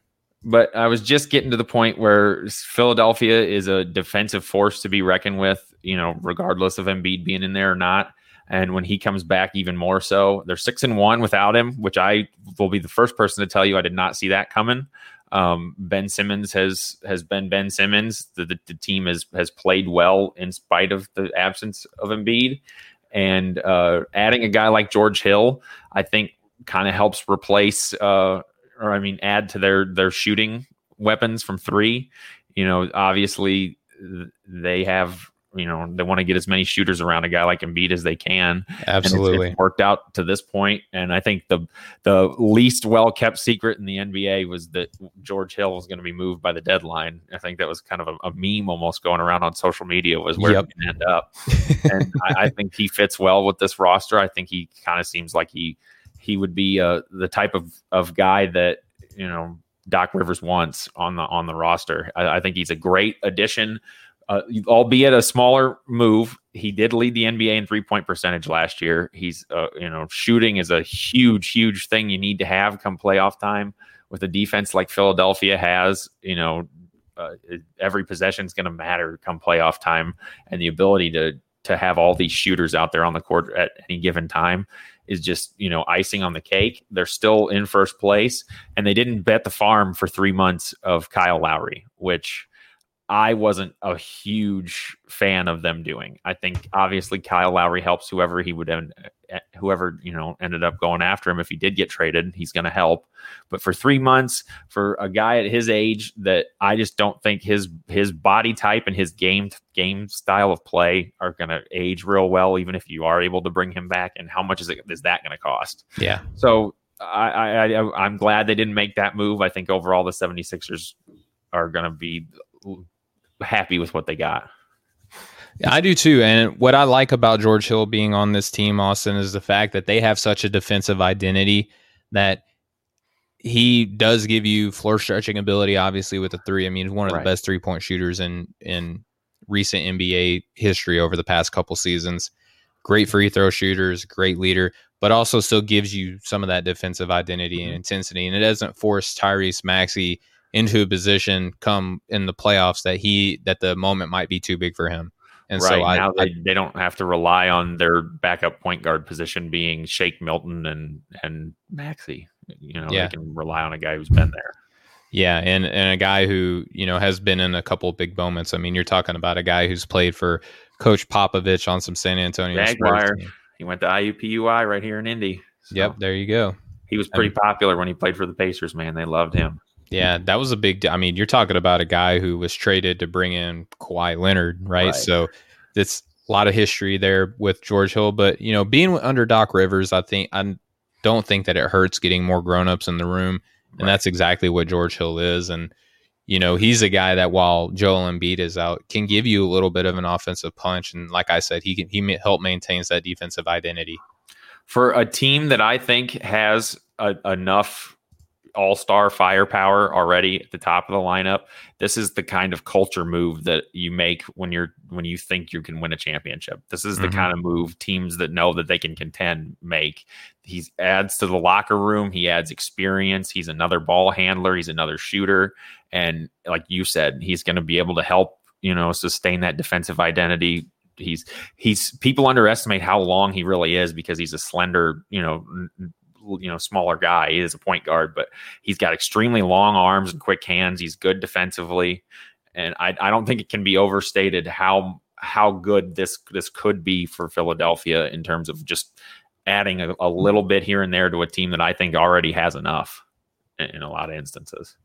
But I was just getting to the point where Philadelphia is a defensive force to be reckoned with, you know, regardless of Embiid being in there or not. And when he comes back, even more so. They're six and one without him, which I will be the first person to tell you I did not see that coming. Um, ben Simmons has has been Ben Simmons. The, the, the team has has played well in spite of the absence of Embiid. And uh, adding a guy like George Hill, I think, kind of helps replace, uh, or I mean, add to their their shooting weapons from three. You know, obviously they have. You know, they want to get as many shooters around a guy like Embiid as they can. And it's- Absolutely. it's worked out to this point, and I think the the least well kept secret in the NBA was that George Hill was going to be moved by the deadline. I think that was kind of a, a meme almost going around on social media was where Yep. he end up, and I, I think he fits well with this roster. I think he kind of seems like he he would be uh, the type of of guy that you know Doc Rivers wants on the on the roster. I, I think he's a great addition uh, albeit a smaller move. He did lead the NBA in three point percentage last year. He's, uh, you know, shooting is a huge, huge thing you need to have come playoff time with a defense like Philadelphia has. You know, uh, every possession is going to matter come playoff time, and the ability to to have all these shooters out there on the court at any given time is just you know icing on the cake. They're still in first place, and they didn't bet the farm for three months of Kyle Lowry, which I wasn't a huge fan of them doing. I think obviously Kyle Lowry helps whoever he would end, eh, eh, whoever you know ended up going after him. If he did get traded he's going to help. But for three months for a guy at his age that i just don't think his his body type and his game game style of play are going to age real well even if you are able to bring him back and how much is it is that going to cost? Yeah. So I, I, I i'm glad they didn't make that move. I think overall the 76ers are going to be happy with what they got I do too. And what I like about George Hill being on this team, Austin, is the fact that they have such a defensive identity that he does give you floor stretching ability, obviously, with the three. I mean, he's one of right. the best three point shooters in in recent NBA history over the past couple seasons. Great free throw shooters, great leader, but also still gives you some of that defensive identity mm-hmm. and intensity. And it doesn't force Tyrese Maxey into a position come in the playoffs that he that the moment might be too big for him. And right so I, now they, I, they don't have to rely on their backup point guard position being Shake Milton and and Maxey. You know, yeah. they can rely on a guy who's been there. Yeah, and and a guy who you know has been in a couple big moments. I mean, you're talking about a guy who's played for Coach Popovich on some San Antonio. Jaguar. He went to IUPUI right here in Indy. So yep, there you go. He was pretty I mean, popular when he played for the Pacers. Man, they loved him. Yeah, that was a big. I mean, you're talking about a guy who was traded to bring in Kawhi Leonard, right? right. So it's a lot of history there with George Hill. But you know, being under Doc Rivers, I think I don't think that it hurts getting more grown-ups in the room, and right. that's exactly what George Hill is. And you know, he's a guy that while Joel Embiid is out, can give you a little bit of an offensive punch. And like I said, he can he help maintains that defensive identity for a team that I think has a, enough all star firepower already at the top of the lineup. This is the kind of culture move that you make when you're when you think you can win a championship. This is the mm-hmm. kind of move teams that know that they can contend make. He adds to the locker room. He adds experience. He's another ball handler. He's another shooter, and like you said, he's going to be able to help you know sustain that defensive identity he's he's people underestimate how long he really is because he's a slender you know you know smaller guy. He is a point guard, but he's got extremely long arms and quick hands. He's good defensively, and I, I don't think it can be overstated how how good this this could be for Philadelphia in terms of just adding a, a little bit here and there to a team that I think already has enough in, in a lot of instances.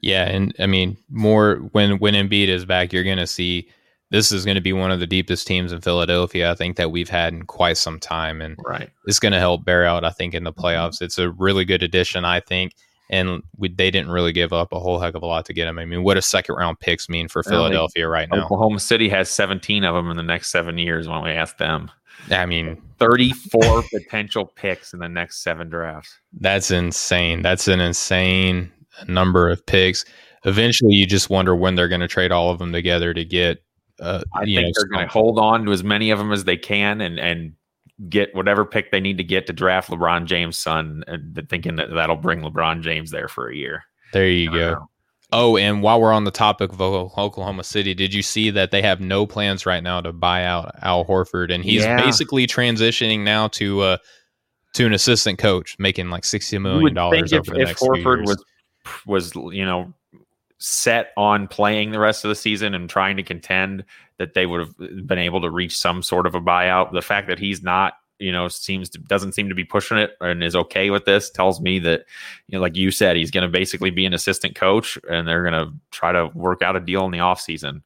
Yeah, and I mean more when when Embiid is back, you're going to see this is going to be one of the deepest teams in Philadelphia, I think, that we've had in quite some time. And right. it's going to help bear out, I think, in the mm-hmm. playoffs. It's a really good addition, I think. And we, they didn't really give up a whole heck of a lot to get him. I mean, what does second round picks mean for Philadelphia right now? Oklahoma City has 17 of them in the next seven years. Don't we ask them? I mean, 34 potential picks in the next seven drafts. That's insane. That's an insane number of picks. Eventually, you just wonder when they're going to trade all of them together to get uh, I think know, they're going to hold on to as many of them as they can and and get whatever pick they need to get to draft LeBron James' son, and thinking that that'll bring LeBron James there for a year. There you go. Know. Oh, and while we're on the topic of Oklahoma City, did you see that they have no plans right now to buy out Al Horford, and he's yeah. basically transitioning now to uh, to an assistant coach, making like sixty million dollars over if, the next if Horford was was you know set on playing the rest of the season and trying to contend that they would have been able to reach some sort of a buyout. The fact that he's not, you know, seems to, doesn't seem to be pushing it and is okay with this tells me that, you know, like you said, he's going to basically be an assistant coach and they're going to try to work out a deal in the offseason.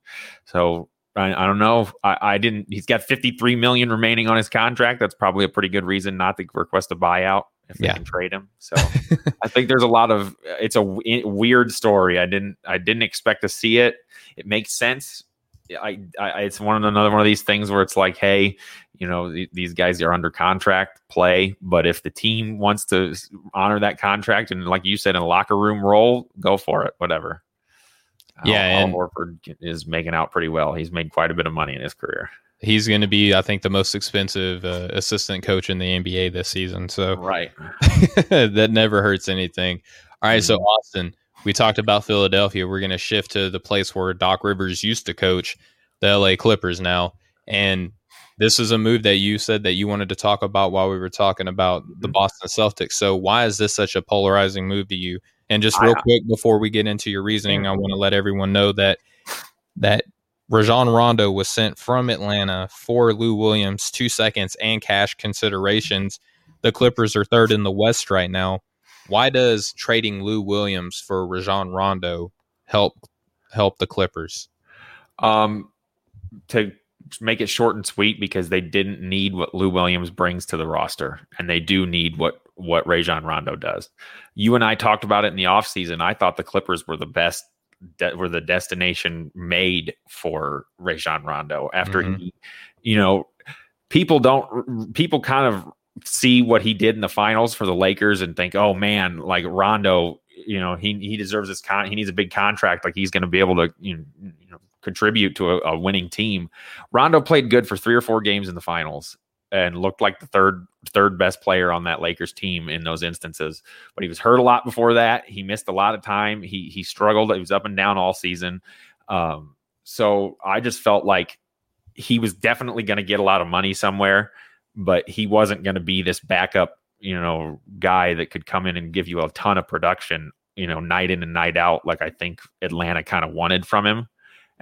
So I, I, don't know. I, I, didn't. He's got 53 million remaining on his contract. That's probably a pretty good reason not to request a buyout if they yeah. can trade him. So I think there's a lot of it's a w- weird story. I didn't I didn't expect to see it. It makes sense. I, I it's one of another one of these things where it's like, hey, you know, th- these guys are under contract, play. But if the team wants to honor that contract and, like you said, in a locker room role, go for it. Whatever. Yeah, Al, and Al Horford is making out pretty well. He's made quite a bit of money in his career he's going to be, I think, the most expensive uh, assistant coach in the NBA this season. So right, that never hurts anything. All right, mm-hmm. so Austin, we talked about Philadelphia. We're going to shift to the place where Doc Rivers used to coach, the LA Clippers now, and this is a move that you said that you wanted to talk about while we were talking about the mm-hmm. Boston Celtics. So why is this such a polarizing move to you? And just real quick before we get into your reasoning, I want to let everyone know that that Rajon Rondo was sent from Atlanta for Lou Williams, two seconds and cash considerations. the Clippers are third in the West right now. Why does trading Lou Williams for Rajon Rondo help help the Clippers? Um, to make it short and sweet because they didn't need what Lou Williams brings to the roster, and they do need what what Rajon Rondo does. You and I talked about it in the offseason. I thought the Clippers were the best de- were the destination made for Rajon Rondo after mm-hmm. he, you know, people don't people kind of see what he did in the finals for the Lakers and think, oh man, like Rondo, you know, he he deserves this con he needs a big contract, like he's going to be able to you know, you know contribute to a, a winning team. Rondo played good for three or four games in the finals and looked like the third third best player on that Lakers team in those instances. But he was hurt a lot before that. He missed a lot of time. He he struggled. He was up and down all season. Um, so I just felt like he was definitely going to get a lot of money somewhere, but he wasn't going to be this backup, you know, guy that could come in and give you a ton of production, you know, night in and night out, like I think Atlanta kind of wanted from him.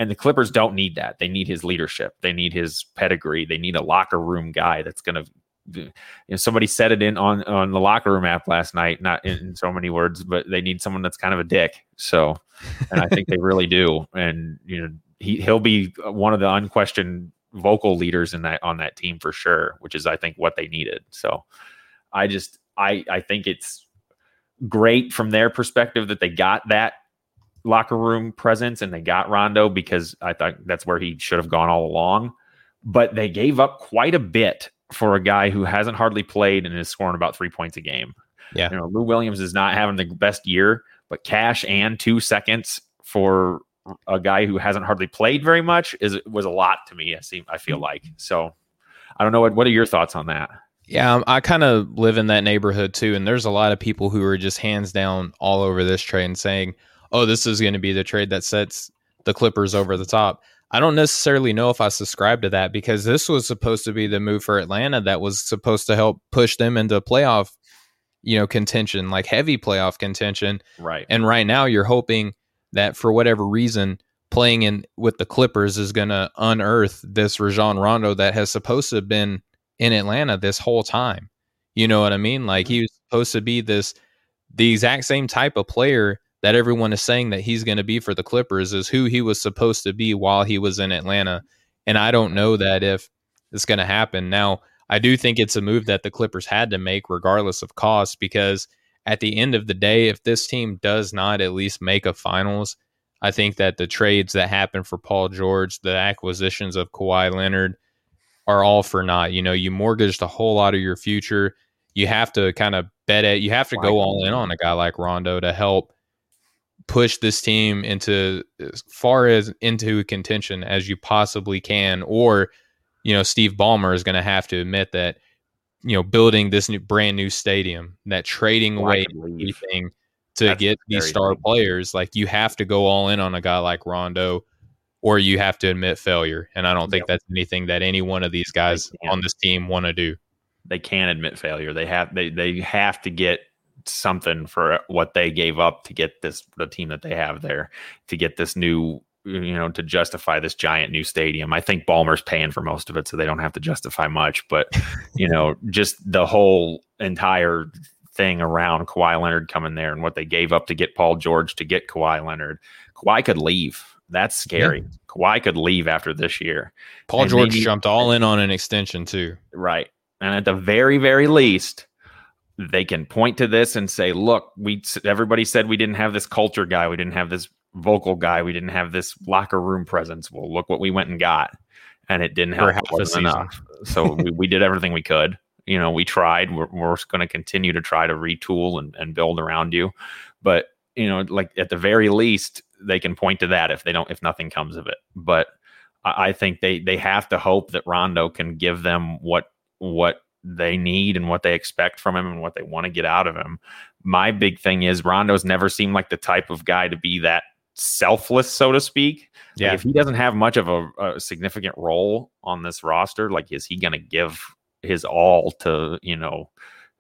And the Clippers don't need that. They need his leadership. They need his pedigree. They need a locker room guy that's going to you know, somebody said it in on on the locker room app last night, not in so many words, but they need someone that's kind of a dick. So, and I think they really do. And you know, he he'll be uh, one of the unquestioned vocal leaders in that on that team for sure, which is I think what they needed. So, I just I I think it's great from their perspective that they got that locker room presence and they got Rondo because I thought that's where he should have gone all along. But they gave up quite a bit for a guy who hasn't hardly played and is scoring about three points a game. Yeah. You know, Lou Williams is not having the best year, but cash and two seconds for a guy who hasn't hardly played very much is was a lot to me. I seem I feel like. So I don't know what what are your thoughts on that? Yeah, um, I kind of live in that neighborhood too, and there's a lot of people who are just hands down all over this trade and saying, oh, this is going to be the trade that sets the Clippers over the top. I don't necessarily know if I subscribe to that because this was supposed to be the move for Atlanta that was supposed to help push them into playoff, you know, contention, like heavy playoff contention. Right. And right now you're hoping that for whatever reason, playing in with the Clippers is going to unearth this Rajon Rondo that has supposed to have been in Atlanta this whole time. You know what I mean? Like mm-hmm. he was supposed to be this the exact same type of player that everyone is saying that he's going to be for the Clippers is who he was supposed to be while he was in Atlanta. And I don't know that if it's going to happen. Now, I do think it's a move that the Clippers had to make regardless of cost because at the end of the day, if this team does not at least make a finals, I think that the trades that happen for Paul George, the acquisitions of Kawhi Leonard are all for naught. You know, you mortgaged a whole lot of your future. You have to kind of bet it. You have to go all in on a guy like Rondo to help push this team into as far as into contention as you possibly can or you know Steve Ballmer is going to have to admit that you know building this new brand new stadium that trading well, away everything to That's get these star big. players like you have to go all in on a guy like Rondo or you have to admit failure and I don't think yep. that's anything that any one of these guys on this team want to do they can't admit failure they have they they have to get something for what they gave up to get this the team that they have there to get this new you know to justify this giant new stadium. I think Ballmer's paying for most of it, so they don't have to justify much. But you know, just the whole entire thing around Kawhi Leonard coming there and what they gave up to get Paul George to get Kawhi Leonard. Kawhi could leave. That's scary. Yeah. Kawhi could leave after this year. Paul and George maybe, jumped all in on an extension too. Right. And at the very, very least, they can point to this and say, look, we everybody said we didn't have this culture guy, we didn't have this vocal guy, we didn't have this locker room presence. Well, look what we went and got, and it didn't help. Enough. so we, we did everything we could. You know, we tried. We're, we're going to continue to try to retool and, and build around you, but you know, like at the very least, they can point to that if they don't, if nothing comes of it. But I, I think they they have to hope that Rondo can give them what what they need and what they expect from him and what they want to get out of him. My big thing is Rondo's never seemed like the type of guy to be that selfless, so to speak. Yeah. Like if he doesn't have much of a, a, significant role on this roster, like is he going to give his all to you know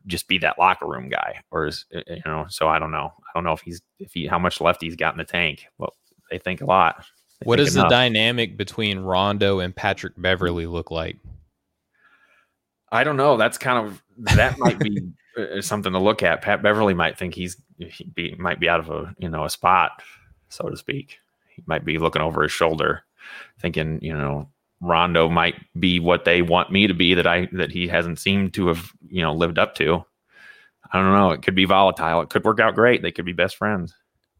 just be that locker room guy, or is eh, eh, you know? So I don't know. I don't know if he's if he how much left he's got in the tank. Well, they think a lot. They what does enough. the dynamic between Rondo and Patrick Beverley look like? I don't know. That's kind of that might be uh, something to look at. Pat Beverley might think he's he be, might be out of a you know a spot, so to speak. He might be looking over his shoulder, thinking you know Rondo might be what they want me to be that I that he hasn't seemed to have you know lived up to. I don't know. It could be volatile. It could work out great. They could be best friends.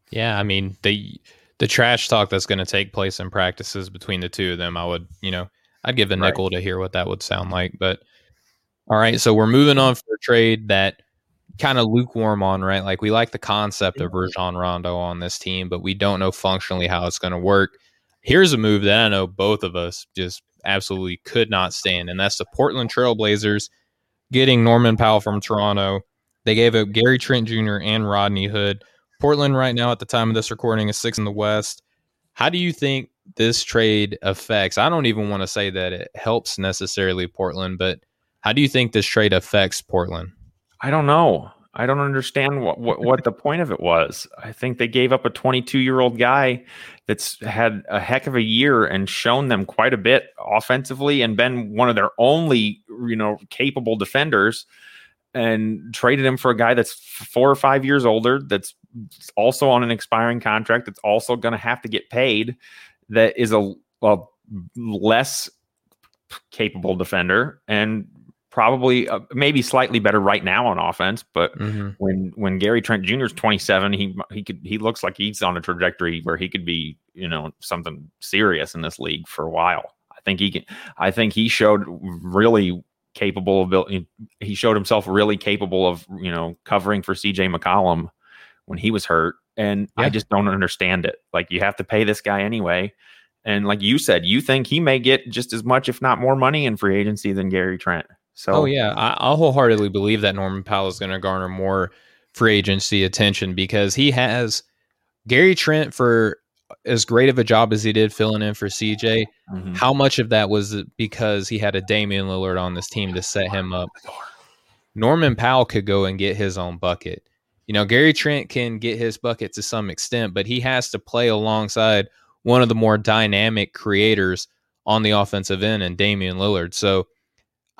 Yeah, I mean the the trash talk that's going to take place in practices between the two of them. I would you know I'd give a right. nickel to hear what that would sound like. But all right, so we're moving on for a trade that kind of lukewarm on, right? Like we like the concept of Rajon Rondo on this team, but we don't know functionally how it's going to work. Here's a move that I know both of us just absolutely could not stand, and that's the Portland Trailblazers getting Norman Powell from Toronto. They gave up Gary Trent Jr. and Rodney Hood. Portland, right now, at the time of this recording, is six in the West. How do you think this trade affects? I don't even want to say that it helps necessarily Portland, but how do you think this trade affects Portland? I don't know. I don't understand what, what, what the point of it was. I think they gave up a 22 year old guy that's had a heck of a year and shown them quite a bit offensively and been one of their only you know capable defenders and traded him for a guy that's four or five years older that's also on an expiring contract that's also going to have to get paid that is a, a less capable defender and probably uh, maybe slightly better right now on offense but mm-hmm. when when Gary Trent Jr. is 27 he he could he looks like he's on a trajectory where he could be you know something serious in this league for a while I think he can I think he showed really capable of he showed himself really capable of you know covering for CJ McCollum when he was hurt and yeah. I just don't understand it like you have to pay this guy anyway and like you said you think he may get just as much if not more money in free agency than Gary Trent so, oh yeah, I, I'll wholeheartedly believe that Norman Powell is going to garner more free agency attention because he has Gary Trent for as great of a job as he did filling in for CJ. Mm-hmm. How much of that was because he had a Damian Lillard on this team to set him up? Norman Powell could go and get his own bucket. You know, Gary Trent can get his bucket to some extent, but he has to play alongside one of the more dynamic creators on the offensive end and Damian Lillard. So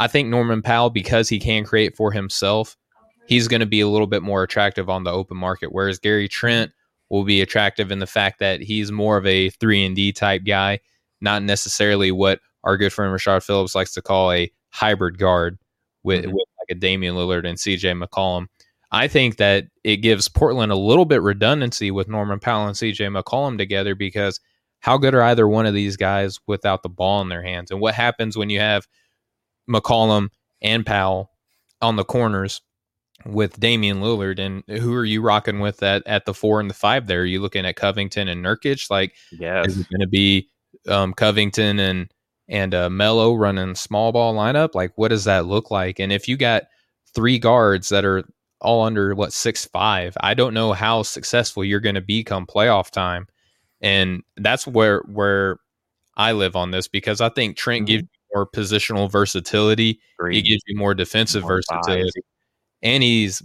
I think Norman Powell, because he can create for himself, he's going to be a little bit more attractive on the open market. Whereas Gary Trent will be attractive in the fact that he's more of a three and D type guy, not necessarily what our good friend Rashad Phillips likes to call a hybrid guard with, mm-hmm. with like a Damian Lillard and CJ McCollum. I think that it gives Portland a little bit redundancy with Norman Powell and CJ McCollum together because how good are either one of these guys without the ball in their hands? And what happens when you have McCollum and Powell on the corners with Damian Lillard. And who are you rocking with at, at the four and the five there? Are you looking at Covington and Nurkic? Like, yes. is it going to be um, Covington and and uh, Melo running small ball lineup? Like, what does that look like? And if you got three guards that are all under what six five, I don't know how successful you're going to be come playoff time. And that's where where I live on this because I think Trent mm-hmm. gives more positional versatility. He gives you more defensive more versatility, size. and he's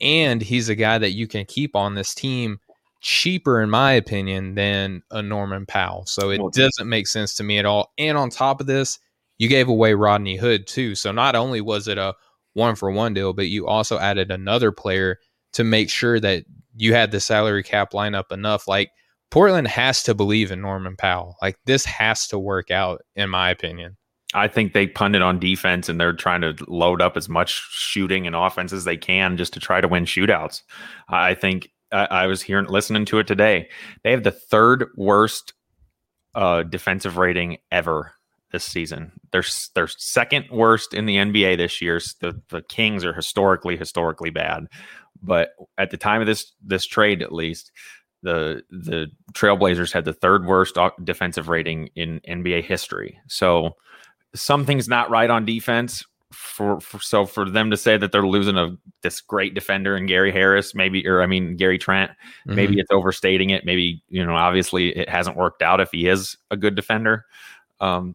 and he's a guy that you can keep on this team cheaper, in my opinion, than a Norman Powell. So it doesn't make sense to me at all. And on top of this, you gave away Rodney Hood too. So not only was it a one for one deal, but you also added another player to make sure that you had the salary cap lineup enough. Like Portland has to believe in Norman Powell. Like this has to work out, in my opinion. I think they punted on defense and they're trying to load up as much shooting and offense as they can just to try to win shootouts. I think I, I was hearing listening to it today. They have the third worst uh, defensive rating ever this season. They're they're second worst in the NBA this year. The the Kings are historically historically bad, but at the time of this this trade, at least the the Trailblazers had the third worst defensive rating in NBA history. So something's not right on defense. For, for, so for them to say that they're losing a this great defender and Gary Harris, maybe or I mean Gary Trent, mm-hmm. maybe it's overstating it. Maybe you know, obviously it hasn't worked out if he is a good defender. Um,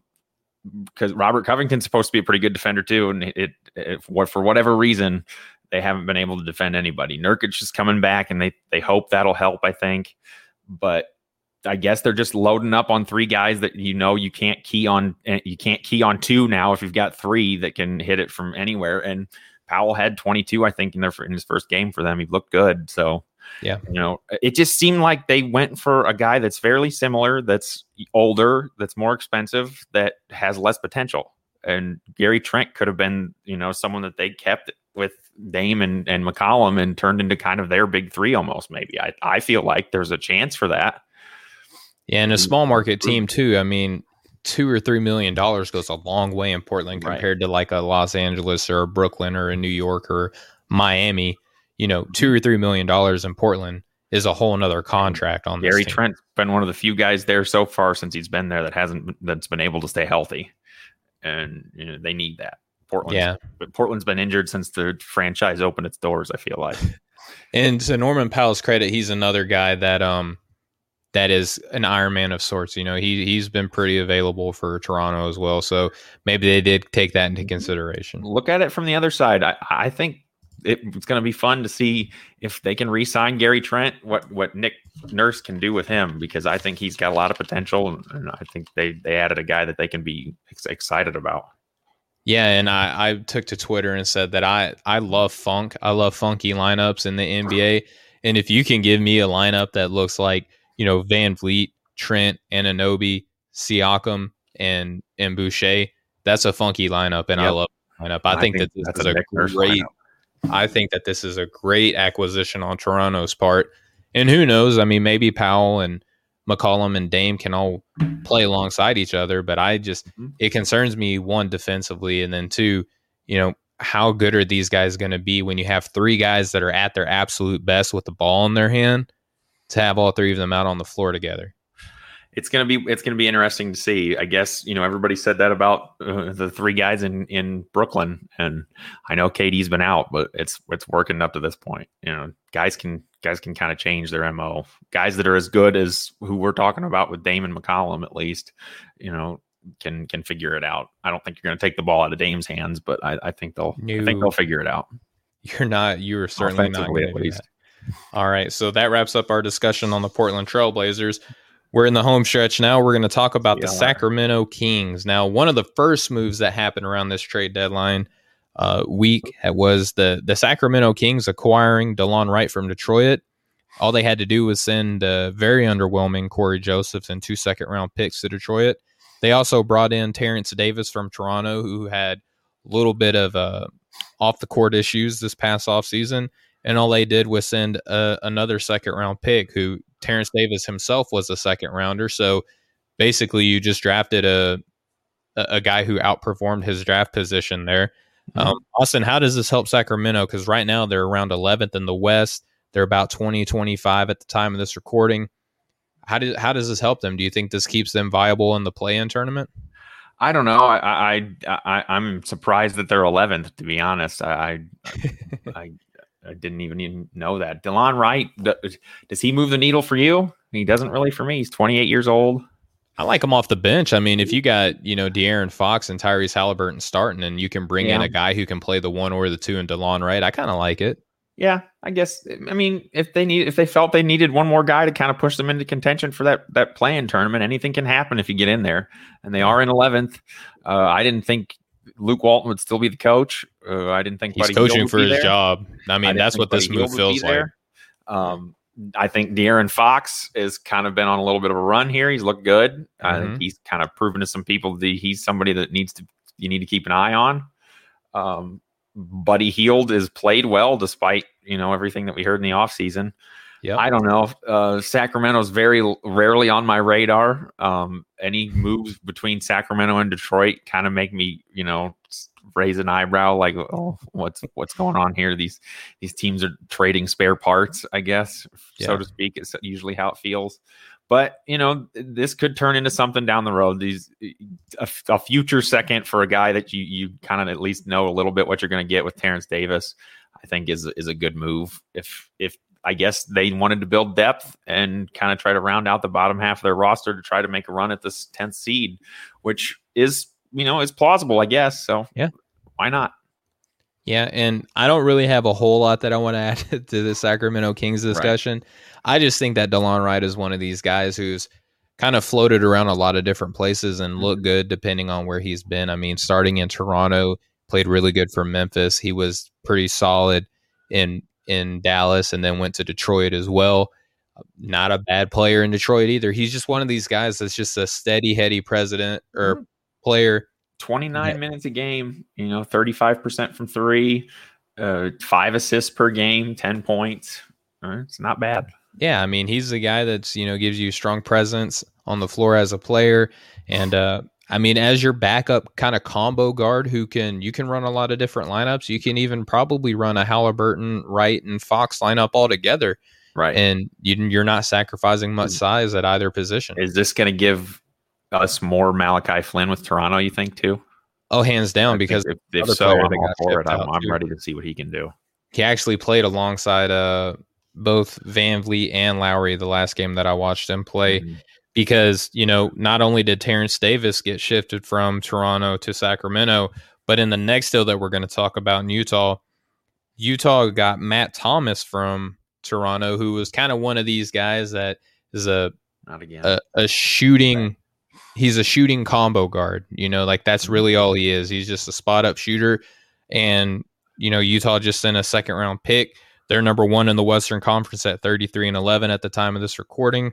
because Robert Covington's supposed to be a pretty good defender too, and it, it what for whatever reason they haven't been able to defend anybody. Nurkic is coming back, and they they hope that'll help. I think, but I guess they're just loading up on three guys that you know you can't key on. eh, You can't key on two now if you've got three that can hit it from anywhere. And Powell had 22, I think, in their in his first game for them. He looked good. So Yeah. you know, it just seemed like they went for a guy that's fairly similar, that's older, that's more expensive, that has less potential. And Gary Trent could have been, you know, someone that they kept with Dame and, and McCollum and turned into kind of their big three almost, maybe. I, I feel like there's a chance for that. Yeah, and a small market team too. I mean, two or three million dollars goes a long way in Portland Right. compared to like a Los Angeles or a Brooklyn or a New York or Miami. You know, two or three million dollars in Portland is a whole nother contract on this Gary. Trent's been one of the few guys there so far since he's been there that hasn't that's been able to stay healthy. And you know, they need that. Portland. Yeah. But Portland's been injured since the franchise opened its doors, I feel like. And to Norman Powell's credit, he's another guy that um that is an Iron Man of sorts. You know, he he's been pretty available for Toronto as well. So maybe they did take that into mm-hmm. consideration. look at it from the other side. I, I think it, it's going to be fun to see if they can re-sign Gary Trent. What what Nick Nurse can do with him because I think he's got a lot of potential, and, and I think they they added a guy that they can be ex- excited about. Yeah, and I, I took to Twitter and said that I, I love funk. I love funky lineups in the NBA. And if you can give me a lineup that looks like, you know, Van Vleet, Trent, Anunoby, Siakam, and and Boucher, that's a funky lineup, and I love lineup. I, think, that this that's is a Nurse great lineup. I think that this is a great acquisition on Toronto's part. And who knows? I mean, maybe Powell and McCollum and Dame can all play alongside each other, but I just Mhm. it concerns me one defensively and then two, you know, how good are these guys going to be when you have three guys that are at their absolute best with the ball in their hand to have all three of them out on the floor together? It's gonna be it's gonna be interesting to see. I guess you know everybody said that about uh, the three guys in in Brooklyn, and I know KD's been out, but it's it's working up to this point. You know, guys can guys can kind of change their mo. Guys that are as good as who we're talking about with Dame and McCollum, at least, you know, can can figure it out. I don't think you're going to take the ball out of Dame's hands, but I, I think they'll I think they'll figure it out. You're not. You are certainly not at least. that. All right, so that wraps up our discussion on the Portland Trailblazers. We're in the home stretch now. We're going to talk about the Sacramento Kings. Now, one of the first moves that happened around this trade deadline uh, week was the the Sacramento Kings acquiring Delon Wright from Detroit. All they had to do was send uh, very underwhelming Cory Josephs and two second round picks to Detroit. They also brought in Terence Davis from Toronto, who had a little bit of uh, off the court issues this past offseason. And all they did was send uh, another second round pick, who Terence Davis himself was a second rounder. So basically, you just drafted a a a guy who outperformed his draft position there. Mhm. Um, Austin, how does this help Sacramento? Because right now they're around 11th in the West. They're about 20, 25 at the time of this recording. How, do, how does this help them? Do you think this keeps them viable in the play in tournament? I don't know. I, I, I, I'm surprised that they're 11th. To be honest, I, I, I, I didn't even, even know that. Delon Wright, does he move the needle for you? He doesn't really for me. He's 28 years old. I like him off the bench. I mean, if you got, you know, De'Aaron Fox and Tyrese Haliburton starting and you can bring in a guy who can play the one or the two and Delon Wright, I kind of like it. Yeah, I guess. I mean, if they need, if they felt they needed one more guy to kind of push them into contention for that that play in tournament, anything can happen if you get in there. And they are in 11th. Uh, I didn't think Luke Walton would still be the coach. Uh, I didn't think He's Buddy coaching would for his there. job. I mean, didn't that's what this move Hield would be feels like. Um, I think De'Aaron Fox has kind of been on a little bit of a run here. He's looked good. I Mhm. think he's kind of proven to some people that he's somebody that needs to you need to keep an eye on. Um, Buddy Hield is played well despite you know everything that we heard in the offseason. Yep. I don't know. Uh, Sacramento's very rarely on my radar. Um, any moves between Sacramento and Detroit kind of make me, you know, raise an eyebrow. Like, oh, what's what's going on here? These these teams are trading spare parts, I guess, so to speak. It's usually how it feels. But you know, this could turn into something down the road. These a, a future second for a guy that you you kind of at least know a little bit what you're going to get with Terence Davis. I think is is a good move. If if I guess they wanted to build depth and kind of try to round out the bottom half of their roster to try to make a run at this 10th seed, which is, you know, is plausible, I guess. So, Yeah. why not? Yeah, and I don't really have a whole lot that I want to add to the Sacramento Kings discussion. Right. I just think that Delon Wright is one of these guys who's kind of floated around a lot of different places and looked mm-hmm. good depending on where he's been. I mean, starting in Toronto, played really good for Memphis. He was pretty solid in in Dallas and then went to Detroit as well. Not a bad player in Detroit either. He's just one of these guys that's just a steady, heady president or mm-hmm. player. 29 yeah. minutes a game, you know, 35% from three, uh, five assists per game, 10 points. Uh, it's not bad. Yeah, I mean, he's the guy that's, you know, gives you strong presence on the floor as a player. And uh, I mean, as your backup kind of combo guard who can you can run a lot of different lineups. You can even probably run a Haliburton, Wright, and Fox lineup all together. Right. And you, are not sacrificing much size at either position. Is this going to give us more Malachi Flynn with Toronto, you think, too? Oh, hands down, because if, if so, I'm all for it. I'm, I'm ready to see what he can do. He actually played alongside uh, both Van Vleet and Lowry the last game that I watched him play. Mm-hmm because you know not only did Terence Davis get shifted from Toronto to Sacramento, but in the next deal that we're going to talk about in Utah, Utah got Matt Thomas from Toronto, who was kind of one of these guys that is a not again a, a shooting. He's a shooting combo guard. You know, like that's really mm-hmm. all he is. He's just a spot up shooter, and you know Utah just sent a second round pick. They're number one in the Western Conference at 33 and 11 at the time of this recording.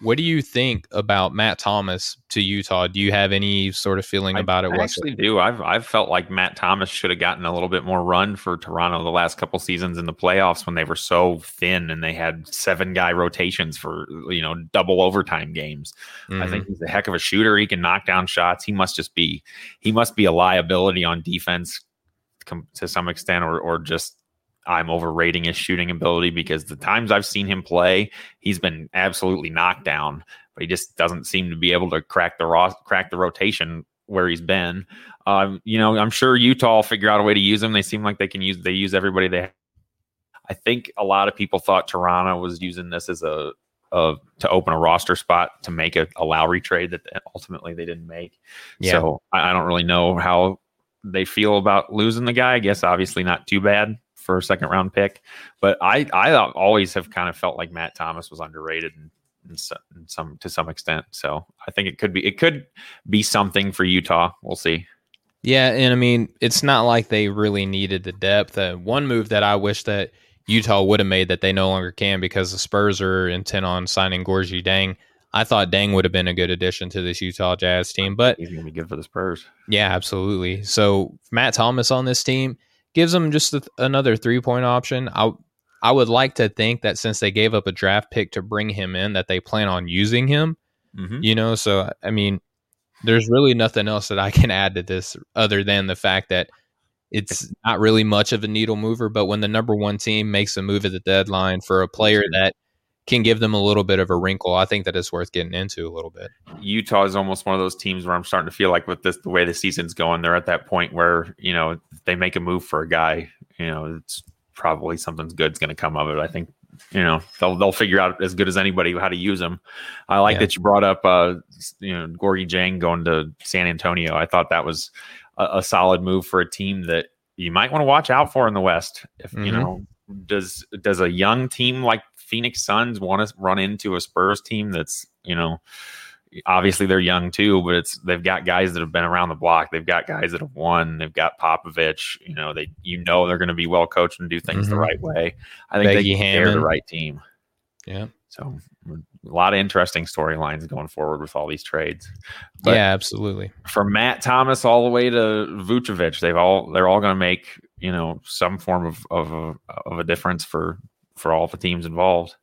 What do you think about Matt Thomas to Utah? Do you have any sort of feeling I, about it? I actually do. I've I've felt like Matt Thomas should have gotten a little bit more run for Toronto the last couple seasons in the playoffs when they were so thin and they had seven guy rotations for you know double overtime games. Mm-hmm. I think mm-hmm. he's a heck of a shooter. He can knock down shots. He must just be he must be a liability on defense to some extent or or just I'm overrating his shooting ability because the times I've seen him play, he's been absolutely knocked down, but he just doesn't seem to be able to crack the ro- crack the rotation where he's been. Um, you know, I'm sure Utah will figure out a way to use him. They seem like they can use they use everybody they. Have. I think a lot of people thought Toronto was using this as a, a to open a roster spot to make a, a Lowry trade that ultimately they didn't make. Yeah. So I, I don't really know how they feel about losing the guy. I guess obviously not too bad for a second round pick. But I I always have kind of felt like Matt Thomas was underrated in, some, in some to some extent. So I think it could be it could be something for Utah. We'll see. Yeah, and I mean it's not like they really needed the depth. Uh, one move that I wish that Utah would have made that they no longer can because the Spurs are intent on signing Gorgui Dieng. I thought Dieng would have been a good addition to this Utah Jazz team, but he's to be good for the Spurs. Yeah, absolutely. So Matt Thomas on this team, gives them just a, another three point option. I I would like to think that since they gave up a draft pick to bring him in, that they plan on using him. Mm-hmm. You know, so I mean, there's really nothing else that I can add to this other than the fact that it's not really much of a needle mover. But when the number one team makes a move at the deadline for a player that can give them a little bit of a wrinkle. I think that it's worth getting into a little bit. Utah is almost one of those teams where I'm starting to feel like with this the way the season's going, they're at that point where you know they make a move for a guy, you know, it's probably something's good's going to come of it. I think you know they'll they'll figure out as good as anybody how to use them. I like yeah. that you brought up uh you know Gorgui Dieng going to San Antonio. I thought that was a, a solid move for a team that you might want to watch out for in the West. If mm-hmm. you know does does a young team like Phoenix Suns want to run into a Spurs team that's, you know, obviously they're young too, but it's they've got guys that have been around the block. They've got guys that have won. They've got Popovich. You know, they you know they're going to be well coached and do things mm-hmm. the right way. I think they are the right team. Yeah. So a lot of interesting storylines going forward with all these trades. But yeah, absolutely. From Matt Thomas all the way to Vucevic, they've all they're all going to make you know some form of of a, of a difference for for all the teams involved.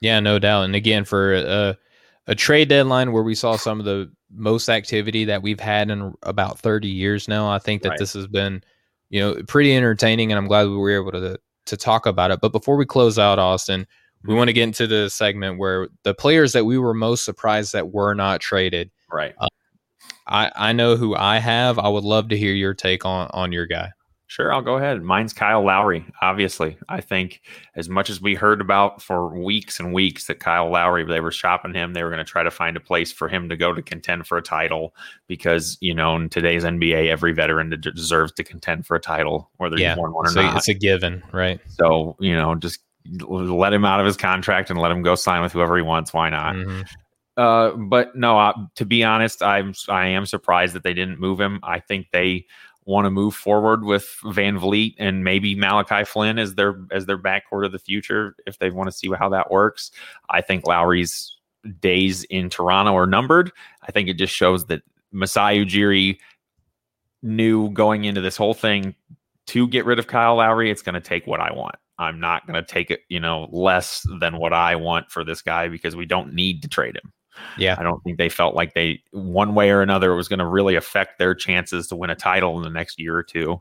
Yeah, no doubt. And again, for a, a trade deadline where we saw some of the most activity that we've had in about 30 years now, I think that right. this has been, you know, pretty entertaining, and I'm glad we were able to to talk about it. But before we close out, Austin, we want to get into the segment where the players that we were most surprised that were not traded. Right. Uh, I I know who I have. I would love to hear your take on on your guy. Sure, I'll go ahead. Mine's Kyle Lowry. Obviously, I think as much as we heard about for weeks and weeks that Kyle Lowry, they were shopping him, they were going to try to find a place for him to go to contend for a title because you know in today's NBA, every veteran deserves to contend for a title, whether yeah. he's won one or so not. It's a given, right? So you know, just let him out of his contract and let him go sign with whoever he wants. Why not? Mm-hmm. Uh, but no, uh, to be honest, I'm I am surprised that they didn't move him. I think they want to move forward with Van Vleet and maybe Malachi Flynn as their as their backcourt of the future if they want to see how that works. I think Lowry's days in Toronto are numbered. I think it just shows that Masai Ujiri knew going into this whole thing to get rid of Kyle Lowry, it's going to take what I want. I'm not going to take it, you know, less than what I want for this guy because we don't need to trade him. Yeah. I don't think they felt like they, one way or another, it was going to really affect their chances to win a title in the next year or two,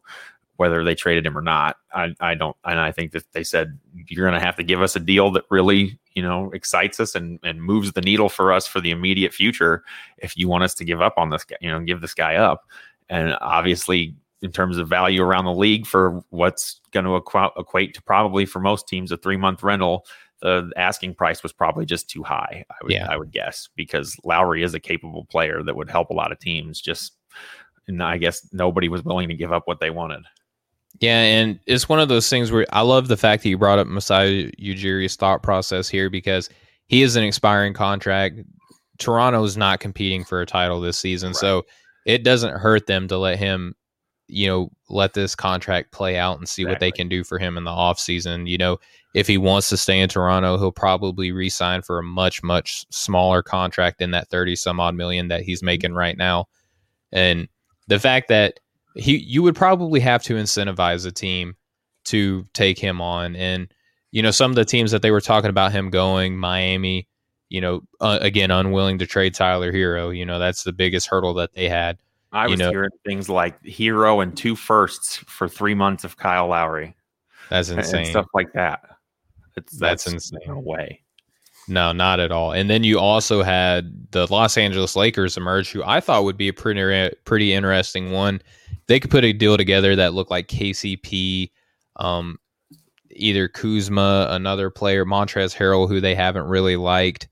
whether they traded him or not. I, I don't, and I think that they said, you're going to have to give us a deal that really, you know, excites us and, and moves the needle for us for the immediate future if you want us to give up on this guy, you know, give this guy up. And obviously, in terms of value around the league for what's going to equate to probably for most teams a three month rental the asking price was probably just too high. I would, yeah. I would guess because Lowry is a capable player that would help a lot of teams. Just, and I guess nobody was willing to give up what they wanted. Yeah, and it's one of those things where I love the fact that you brought up Masai Ujiri's thought process here because he is an expiring contract. Toronto is not competing for a title this season, right. so it doesn't hurt them to let him, you know, let this contract play out and see exactly. what they can do for him in the off season. You know, if he wants to stay in Toronto, he'll probably re-sign for a much much smaller contract in that 30 some odd million that he's making right now. And the fact that he you would probably have to incentivize a team to take him on and you know some of the teams that they were talking about him going Miami, you know, uh, again unwilling to trade Tyler Herro, you know, that's the biggest hurdle that they had. I was you know, hearing things like Herro and two firsts for 3 months of Kyle Lowry. That's insane. And stuff like that. It's, that's, that's insane. No way. No, not at all. And then you also had the Los Angeles Lakers emerge, who I thought would be a pretty pretty interesting one. They could put a deal together that looked like KCP, um, either Kuzma, another player, Montrezl Harrell, who they haven't really liked.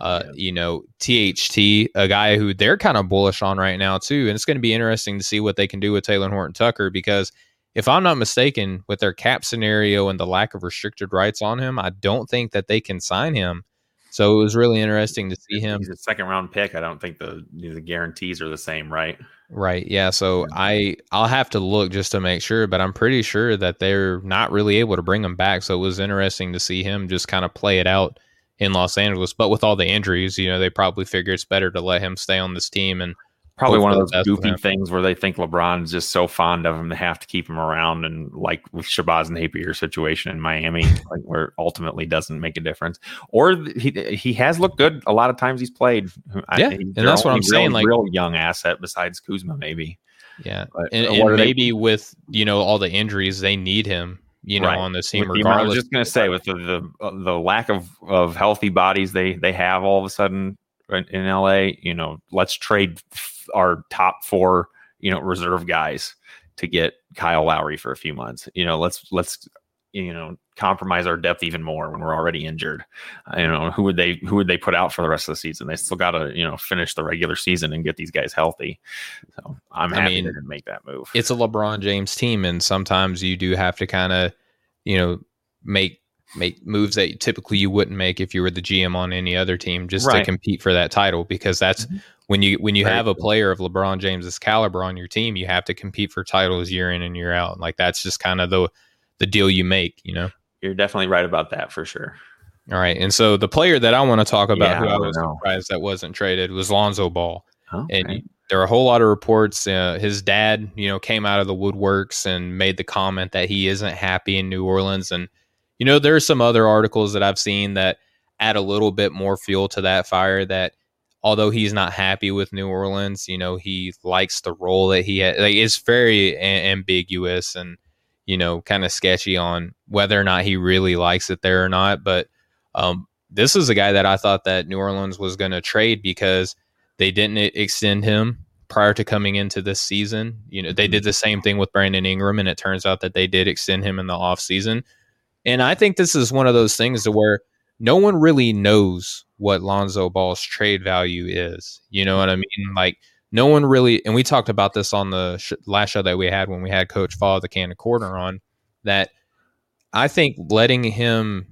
Uh, yeah. You know, THT, a guy who they're kind of bullish on right now too, and it's going to be interesting to see what they can do with Talen Horton Tucker because if I'm not mistaken, with their cap scenario and the lack of restricted rights on him, I don't think that they can sign him. So it was really interesting to see him. He's a second round pick. I don't think the the guarantees are the same, right? Right. Yeah. So I I'll have to look just to make sure, but I'm pretty sure that they're not really able to bring him back. So it was interesting to see him just kind of play it out in Los Angeles. But with all the injuries, you know, they probably figure it's better to let him stay on this team and probably one of those goofy things where they think LeBron is just so fond of him they have to keep him around, and like with Shabazz and Napier situation in Miami, like where ultimately doesn't make a difference. Or he he has looked good a lot of times he's played. Yeah, and that's what I'm saying. Like real young asset besides Kuzma, maybe. Yeah, but and, and maybe they, with you know all the injuries, they need him. You know, right. on the team. regardless. I was just going to say, with the, the uh, the lack of of healthy bodies they they have all of a sudden in, in LA, you know, let's trade our top four, you know, reserve guys to get Kyle Lowry for a few months. You know, let's let's you know compromise our depth even more when we're already injured. You know, who would they who would they put out for the rest of the season? They still got to you know finish the regular season and get these guys healthy. So I'm happy I mean, to make that move. It's a LeBron James team, and sometimes you do have to kind of you know make make moves that typically you wouldn't make if you were the GM on any other team just right. to compete for that title because that's mm-hmm. when you when you have a player of LeBron James's caliber on your team you have to compete for titles year in and year out like that's just kind of the the deal you make you know you're definitely right about that for sure all right and so the player that I want to talk about yeah, who I, I was know. surprised that wasn't traded was Lonzo Ball okay. and there are a whole lot of reports uh, his dad you know came out of the woodworks and made the comment that he isn't happy in New Orleans and you know, there are some other articles that I've seen that add a little bit more fuel to that fire that although he's not happy with New Orleans, you know, he likes the role that he had. Like, it's very a- ambiguous and, you know, kind of sketchy on whether or not he really likes it there or not. But um, this is a guy that I thought that New Orleans was going to trade because they didn't extend him prior to coming into this season. You know, they did the same thing with Brandon Ingram, and it turns out that they did extend him in the offseason. And I think this is one of those things to where no one really knows what Lonzo Ball's trade value is. You know what I mean? Like no one really, and we talked about this on the sh- last show that we had when we had Coach Follow the Cannon Corner on. That I think letting him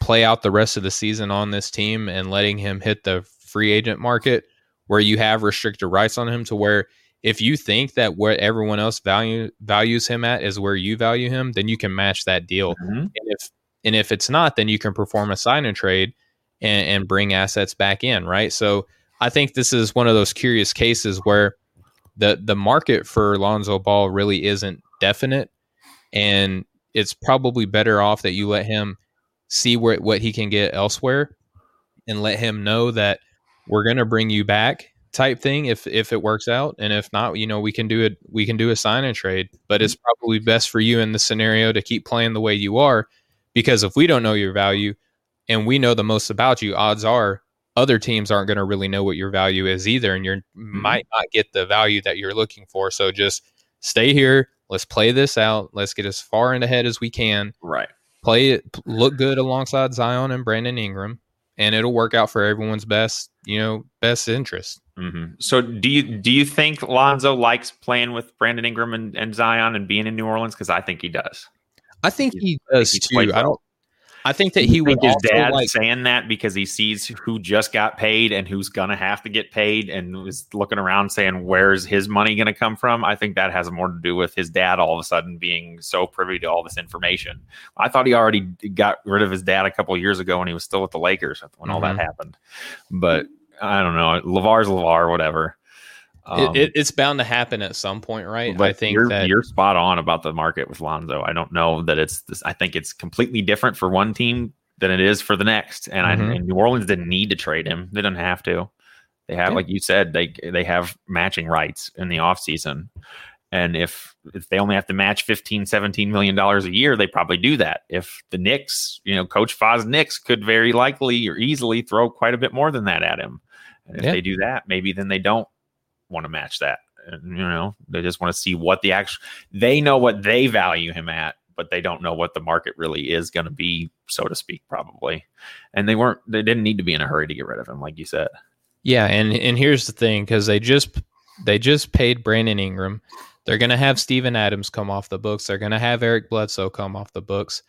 play out the rest of the season on this team and letting him hit the free agent market where you have restricted rights on him to where if you think that what everyone else value values him at is where you value him, then you can match that deal. Mhm. And if and if it's not, then you can perform a sign and trade and, and bring assets back in, right? So I think this is one of those curious cases where the the market for Lonzo Ball really isn't definite, and it's probably better off that you let him see where what he can get elsewhere, and let him know that we're going to bring you back type thing if if it works out and if not you know we can do it we can do a sign and trade but it's probably best for you in the scenario to keep playing the way you are because if we don't know your value and we know the most about you odds are other teams aren't going to really know what your value is either and you might not get the value that you're looking for so just stay here let's play this out let's get as far in ahead as we can. Right. play it look good alongside Zion and Brandon Ingram and it'll work out for everyone's best you know best interest. Hmm So do you do you think Lonzo likes playing with Brandon Ingram and, and Zion and being in New Orleans? Because I think he does. I think he does he's too. I don't I think that he would his dad like saying that because he sees who just got paid and who's gonna have to get paid and was looking around saying where's his money gonna come from. I think that has more to do with his dad all of a sudden being so privy to all this information. I thought he already got rid of his dad a couple of years ago when he was still with the Lakers when all that Mhm. happened. But I don't know. Lavar's Lavar, whatever. Um, it, it, it's bound to happen at some point, right? but I think you're, that you're spot on about the market with Lonzo. I don't know that it's this. I think it's completely different for one team than it is for the next. And, Mhm. I, and New Orleans didn't need to trade him. They didn't have to. They have, Yeah. like you said, they they have matching rights in the offseason. And if if they only have to match 15, 17 million dollars a year, they probably do that. If the Knicks, you know, Coach Foz Knicks could very likely or easily throw quite a bit more than that at him. And if Yeah. they do that, maybe then they don't want to match that. And, you know, they just want to see what the actual they know what they value him at, but they don't know what the market really is going to be, so to speak, probably. And they weren't they didn't need to be in a hurry to get rid of him, like you said. Yeah, and and here's the thing because they just they just paid Brandon Ingram. They're gonna have Steven Adams come off the books. They're gonna have Eric Bledsoe come off the books.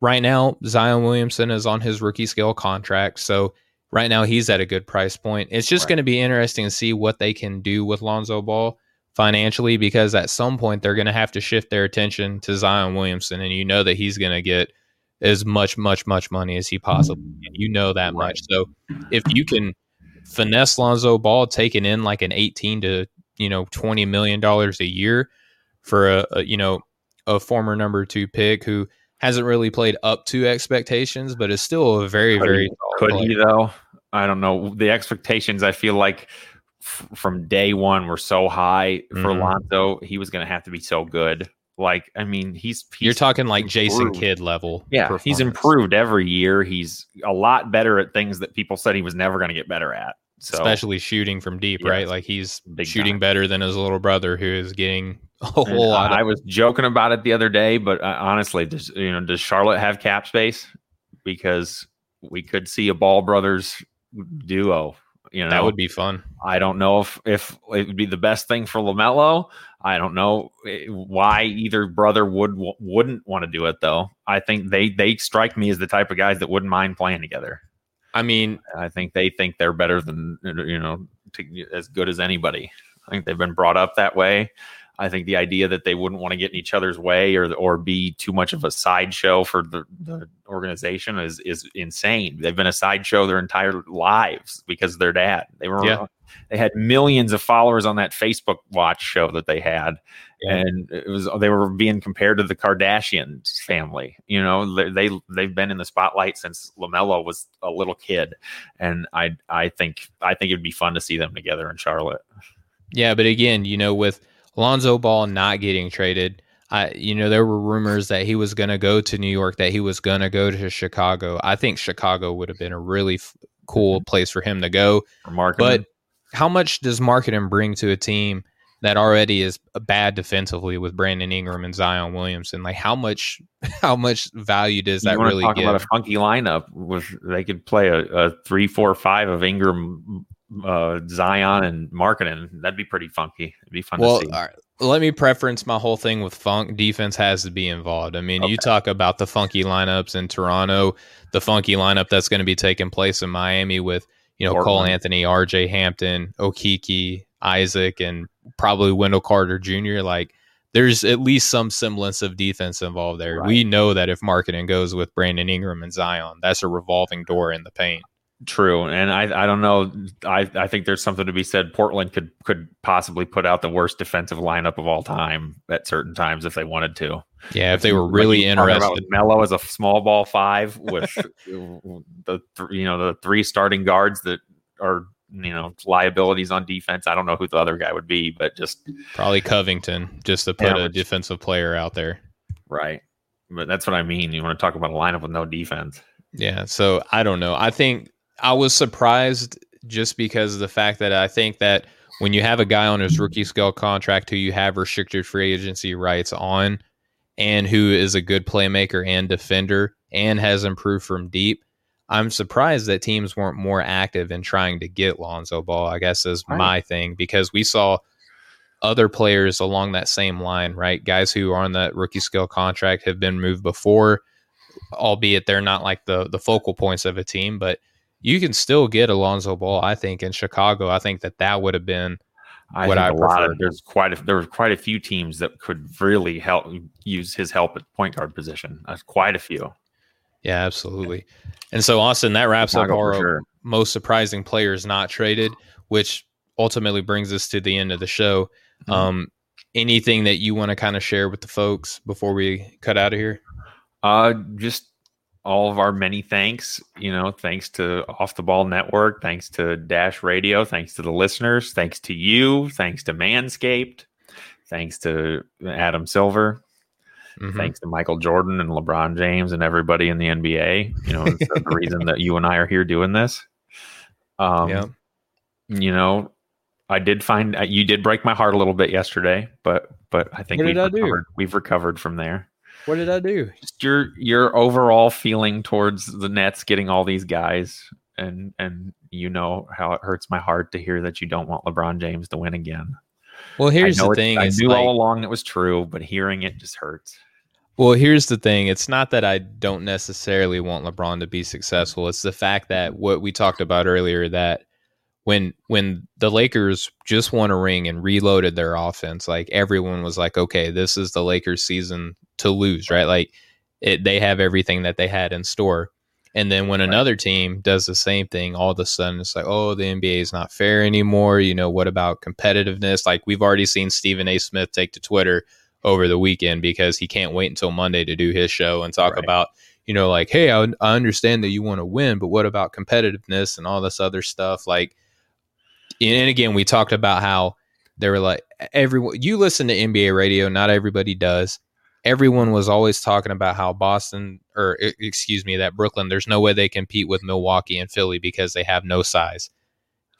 Right now, Zion Williamson is on his rookie scale contract, so right now he's at a good price point. It's just Right. going to be interesting to see what they can do with Lonzo Ball financially because at some point they're going to have to shift their attention to Zion Williamson, and you know that he's going to get as much, much, much money as he possibly can. Mm. You know that Right. much. So if you can finesse Lonzo Ball taking in like an 18 to you know 20 million dollars a year for a, a you know a former number two pick who hasn't really played up to expectations, but is still a very Could very he- Could player. he though? I don't know. The expectations I feel like f- from day one were so high for Mhm. Lonzo. He was going to have to be so good. Like, I mean, he's, he's You're talking like Jason. Kidd level. Yeah, he's improved every year. He's a lot better at things that people said he was never going to get better at. So especially shooting from deep, right? Like he's shooting time. better than his little brother, who is getting a and whole lot. I Of, was joking about it the other day, but uh, honestly, does you know does Charlotte have cap space? Because we could see a Ball brothers duo. You know, that would be fun. I don't know if if it would be the best thing for LaMelo. I don't know eh, why either brother would wouldn't want to do it though. I think they they strike me as the type of guys that wouldn't mind playing together. I mean, I think they think they're better than you know to, as good as anybody. I think they've been brought up that way. I think the idea that they wouldn't want to get in each other's way or or be too much of a sideshow for the, the organization is is insane. They've been a sideshow their entire lives because of their dad. They were Yeah. they had millions of followers on that Facebook watch show that they had. Yeah. And it was they were being compared to the Kardashian family. You know, they, they they've been in the spotlight since LaMelo was a little kid, and I I think I think it'd be fun to see them together in Charlotte. Yeah, but again, you know, with Lonzo Ball not getting traded, I you know there were rumors that he was going to go to New York, that he was going to go to Chicago. I think Chicago would have been a really f- cool mm-hmm. place for him to go. But how much does Markkanen bring to a team that already is bad defensively with Brandon Ingram and Zion Williamson? Like how much how much value does that really talk give? about a funky lineup with they could play a, a three, four, five of Ingram, uh, Zion, and Markkanen. That'd be pretty funky. It'd be fun well, to see. all right, let me preference my whole thing with funk. Defense has to be involved. I mean, you talk about the funky lineups in Toronto, the funky lineup that's going to be taking place in Miami with you know Cole Anthony, R.J. Hampton, Okeke, Isaac, and probably Wendell Carter Jr. Like, there's at least some semblance of defense involved there. Right. We know that if Markkanen goes with Brandon Ingram and Zion, that's a revolving door in the paint. True, and I I don't know. I I think there's something to be said. Portland could could possibly put out the worst defensive lineup of all time at certain times if they wanted to. Yeah, if they were really about interested. Melo as a small ball five with the th- you know the three starting guards that are you know liabilities on defense. I don't know who the other guy would be, but just Probably Covington, just to put a defensive player out there. right. But that's what I mean. You want to talk about a lineup with no defense. Yeah. So I don't know. I think I was surprised just because of the fact that I think that when you have a guy on his rookie scale contract who you have restricted free agency rights on and who is a good playmaker and defender and has improved from deep, I'm surprised that teams weren't more active in trying to get Lonzo Ball, I guess is Right. my thing, because we saw other players along that same line, right? Guys who are on that rookie scale contract have been moved before, albeit they're not like the the focal points of a team, but you can still get Alonzo Ball. I think in Chicago, I think that that would have been I What think I a lot of there's quite a there were quite a few teams that could really help use his help at point guard position. That's quite a few. yeah, absolutely. And so Austin, that wraps up Chicago for our sure. most surprising players not traded, which ultimately brings us to the end of the show. Mhm. Um, anything that you want to kind of share with the folks before we cut out of here? Uh, just all of our many thanks. You know, thanks to Off the Ball Network, thanks to Dash Radio, thanks to the listeners, thanks to you, thanks to Manscaped, thanks to Adam Silver, Mhm. thanks to Michael Jordan and LeBron James and everybody in the NBA. You know, the reason that you and I are here doing this. Um, yeah. you know, I did find uh, you did break my heart a little bit yesterday, but but I think What we've did I do? recovered. We've recovered from there What did I do? just your your overall feeling towards the Nets getting all these guys, and and you know how it hurts my heart to hear that you don't want LeBron James to win again. Well, here's the thing: I knew like, all along it was true, but hearing it just hurts. Well, here's the thing. It's not that I don't necessarily want LeBron to be successful. It's the fact that what we talked about earlier that when when the Lakers just won a ring and reloaded their offense, like everyone was like, okay, this is the Lakers season to lose, right? Like it, they have everything that they had in store. And then when another team does the same thing, all of a sudden it's like, oh, the NBA is not fair anymore. You know, what about competitiveness? Like we've already seen Stephen A. Smith take to Twitter over the weekend because he can't wait until Monday to do his show and talk Right. about, you know, like, hey, I, I understand that you want to win, but what about competitiveness and all this other stuff? Like, and again, we talked about how they were like, everyone, you listen to NBA radio, not everybody does. Everyone was always talking about how Boston, or excuse me, that Brooklyn, there's no way they compete with Milwaukee and Philly because they have no size.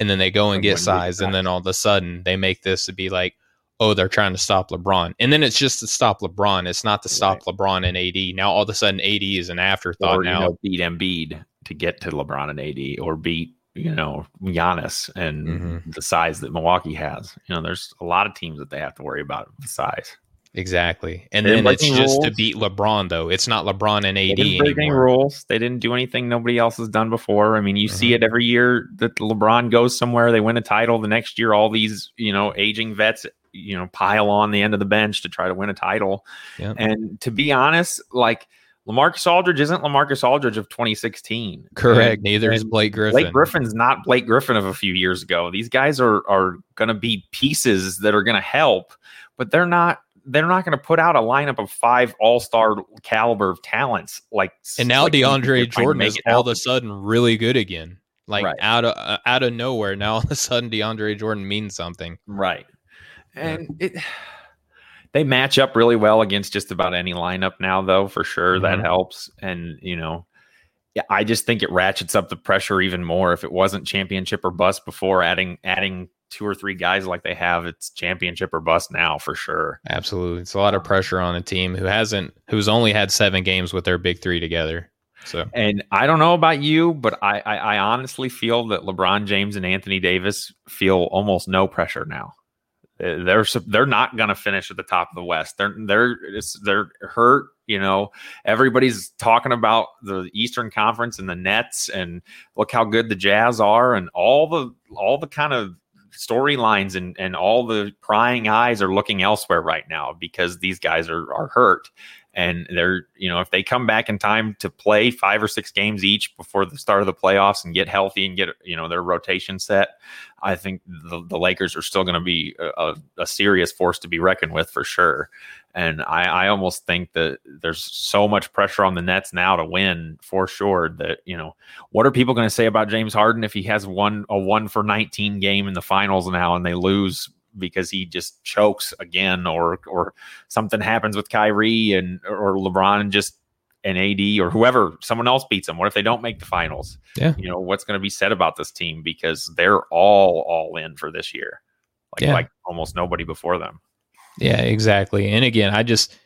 And then they go and get you size, and then all of a sudden they make this to be like, oh, they're trying to stop LeBron. And then it's just to stop LeBron. It's not to stop LeBron and AD. Now all of a sudden AD is an afterthought or you now. know, beat Embiid to get to LeBron and AD, or beat you know Giannis and Mhm. the size that Milwaukee has. You know, there's a lot of teams that they have to worry about the size. Exactly. And then it's just to beat LeBron though. It's not LeBron and They AD didn't break any rules. They didn't do anything nobody else has done before. I mean, you see Mhm. it every year that LeBron goes somewhere, they win a title. The next year, all these you know aging vets you know pile on the end of the bench to try to win a title. Yep. And to be honest, like LaMarcus Aldridge isn't LaMarcus Aldridge of 2016. Correct. And- Neither is Blake Griffin. Blake Griffin's not Blake Griffin of a few years ago. These guys are are going to be pieces that are going to help, but they're not. They're not going to put out a lineup of five All Star caliber of talents like. And now like DeAndre Jordan is all of a sudden really good again. Like Right. out of uh, out of nowhere, now all of a sudden DeAndre Jordan means something. Right. And it they match up really well against just about any lineup now though, for sure. That Mhm. helps. And, you know, yeah, I just think it ratchets up the pressure even more. If it wasn't championship or bust before, adding adding two or three guys like they have, it's championship or bust now for sure. Absolutely, it's a lot of pressure on a team who hasn't, who's only had seven games with their big three together. So, and I don't know about you, but I, I, I honestly feel that LeBron James and Anthony Davis feel almost no pressure now. Uh, they're they're not going to finish at the top of the West. They're they're they're hurt. You know, everybody's talking about the Eastern Conference and the Nets, and look how good the Jazz are, and all the all the kind of storylines and and all the prying eyes are looking elsewhere right now because these guys are are hurt and they're you know if they come back in time to play five or six games each before the start of the playoffs and get healthy and get you know their rotation set i think the, the lakers are still going to be a, a, serious force to be reckoned with for sure. And I, I almost think that there's so much pressure on the nets now to win for sure that you know what are people going to say about james harden if he has one a one for 19 game in the finals now and they lose because he just chokes again, or or something happens with Kyrie and or LeBron just an AD or whoever, someone else beats them. What if they don't make the finals? Yeah, you know what's going to be said about this team because they're all all in for this year, like yeah. like almost nobody before them. Yeah, exactly. And again, I just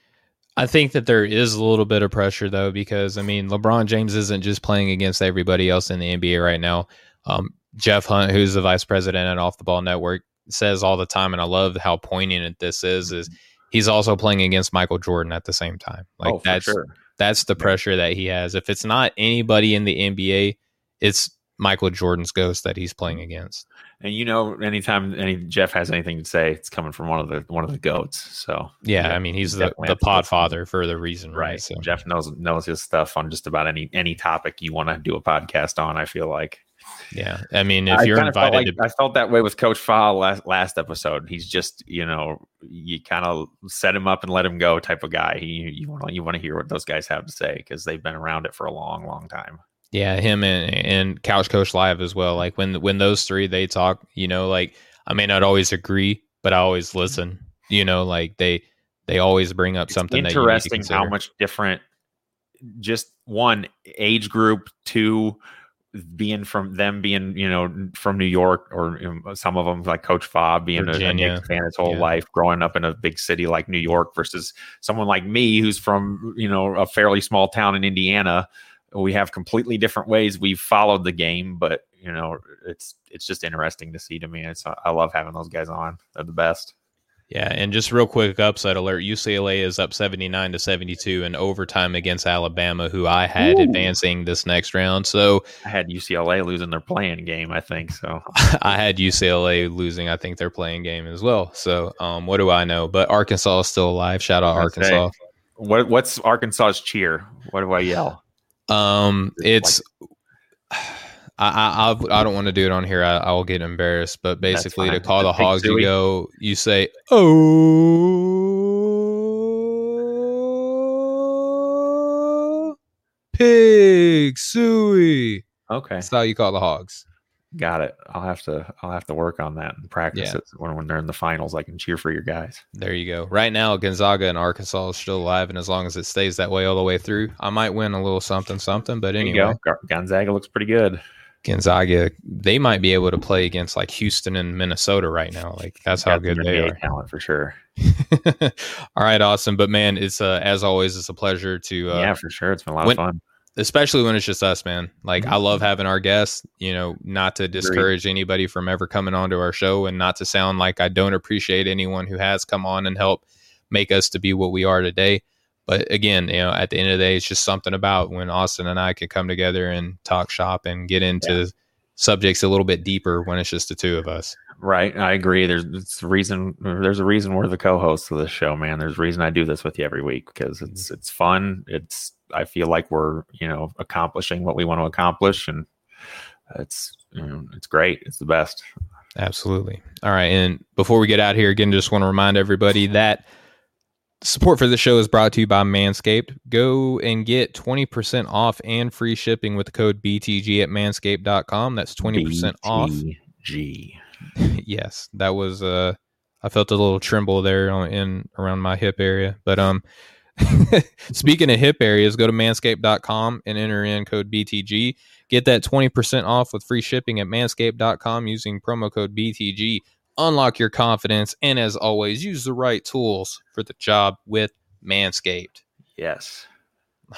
I think that there is a little bit of pressure though because I mean LeBron James isn't just playing against everybody else in the NBA right now. Um, Jeff Hunt, who's the vice president at Off the Ball Network, says all the time, and I love how poignant this is. Is mm-hmm. he's also playing against Michael Jordan at the same time? Like oh, that's sure. that's the pressure that he has. If it's not anybody in the NBA, it's Michael Jordan's ghost that he's playing against. And you know, anytime any Jeff has anything to say, it's coming from one of the one of the goats. So yeah, I mean, he's the, the pod father for the reason, right? right? So Jeff knows knows his stuff on just about any any topic you want to do a podcast on. I feel like. Yeah, I mean, if I you're invited, like, to... I felt that way with Coach Fa last last episode. He's just you know you kind of set him up and let him go type of guy. He you want you want to hear what those guys have to say because they've been around it for a long, long time. Yeah, him and and Couch Coach Live as well. Like when when those three they talk, you know, like I may not always agree, but I always mm-hmm. listen. You know, like they they always bring up it's something interesting how much different just one age group, two being from them being you know from New York or you know, some of them like Coach Fob being Virginia. a, Knicks fan his whole yeah. life, growing up in a big city like New York versus someone like me who's from you know a fairly small town in Indiana. We have completely different ways we've followed the game, but you know it's it's just interesting to see to me. It's I love having those guys on. They're the best. Yeah, and just real quick upside alert: UCLA is up seventy nine to seventy two in overtime against Alabama, who I had Ooh. advancing this next round. So I had UCLA losing their play in game. I think so. I had UCLA losing. I think their play in game as well. So um, what do I know? But Arkansas is still alive. Shout out Arkansas. What what's Arkansas's cheer? What do I yell? Um, it's. Like- I, I I don't want to do it on here. I, I will get embarrassed. But basically, to call the hogs, you go, you say, "Oh, pig suey." Okay, that's how you call the hogs. Got it. I'll have to I'll have to work on that and practice yeah. it when when they're in the finals. I can cheer for your guys. There you go. Right now, Gonzaga and Arkansas is still alive, and as long as it stays that way all the way through, I might win a little something something. But anyway, Gonzaga looks pretty good. Gonzaga, they might be able to play against like Houston and Minnesota right now. Like that's how good they are. Talent for sure. All right, awesome. But man, it's uh, as always, it's a pleasure to. Uh, yeah, for sure. It's been a lot when, of fun, especially when it's just us, man. Like mm-hmm. I love having our guests. You know, not to discourage Agreed. anybody from ever coming onto our show, and not to sound like I don't appreciate anyone who has come on and helped make us to be what we are today. But again, you know, at the end of the day, it's just something about when Austin and I can come together and talk shop and get into yeah. subjects a little bit deeper when it's just the two of us. Right. I agree. There's reason there's a reason we're the co-hosts of this show, man. There's a reason I do this with you every week because it's mm-hmm. it's fun. It's I feel like we're, you know, accomplishing what we want to accomplish and it's you know, it's great. It's the best. Absolutely. All right. And before we get out here, again, just want to remind everybody that Support for this show is brought to you by Manscaped. Go and get 20% off and free shipping with the code BTG at manscaped.com. That's 20% BTG. off. yes, that was uh I felt a little tremble there on, in around my hip area. But um Speaking of hip areas, go to manscaped.com and enter in code BTG. Get that 20% off with free shipping at manscaped.com using promo code BTG. Unlock your confidence. And as always, use the right tools for the job with Manscaped. Yes.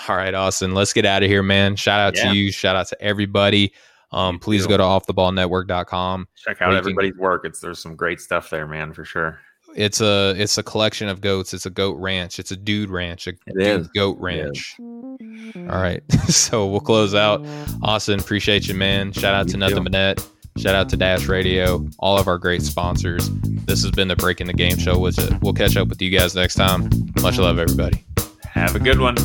All right, Austin, let's get out of here, man. Shout out Yeah. to you. Shout out to everybody. Um, please go to offtheballnetwork.com. Check out you can- everybody's work. It's there's some great stuff there, man, for sure. It's a it's a collection of goats. It's a goat ranch. It's a dude ranch. A It dude is. goat ranch. All right. so we'll close out. Austin, appreciate you, man. Shout out You to Nothing too. But Net. Shout out to Dash Radio, all of our great sponsors. This has been the Breaking the Game Show. We'll catch up with you guys next time. Much love, everybody. Have a good one.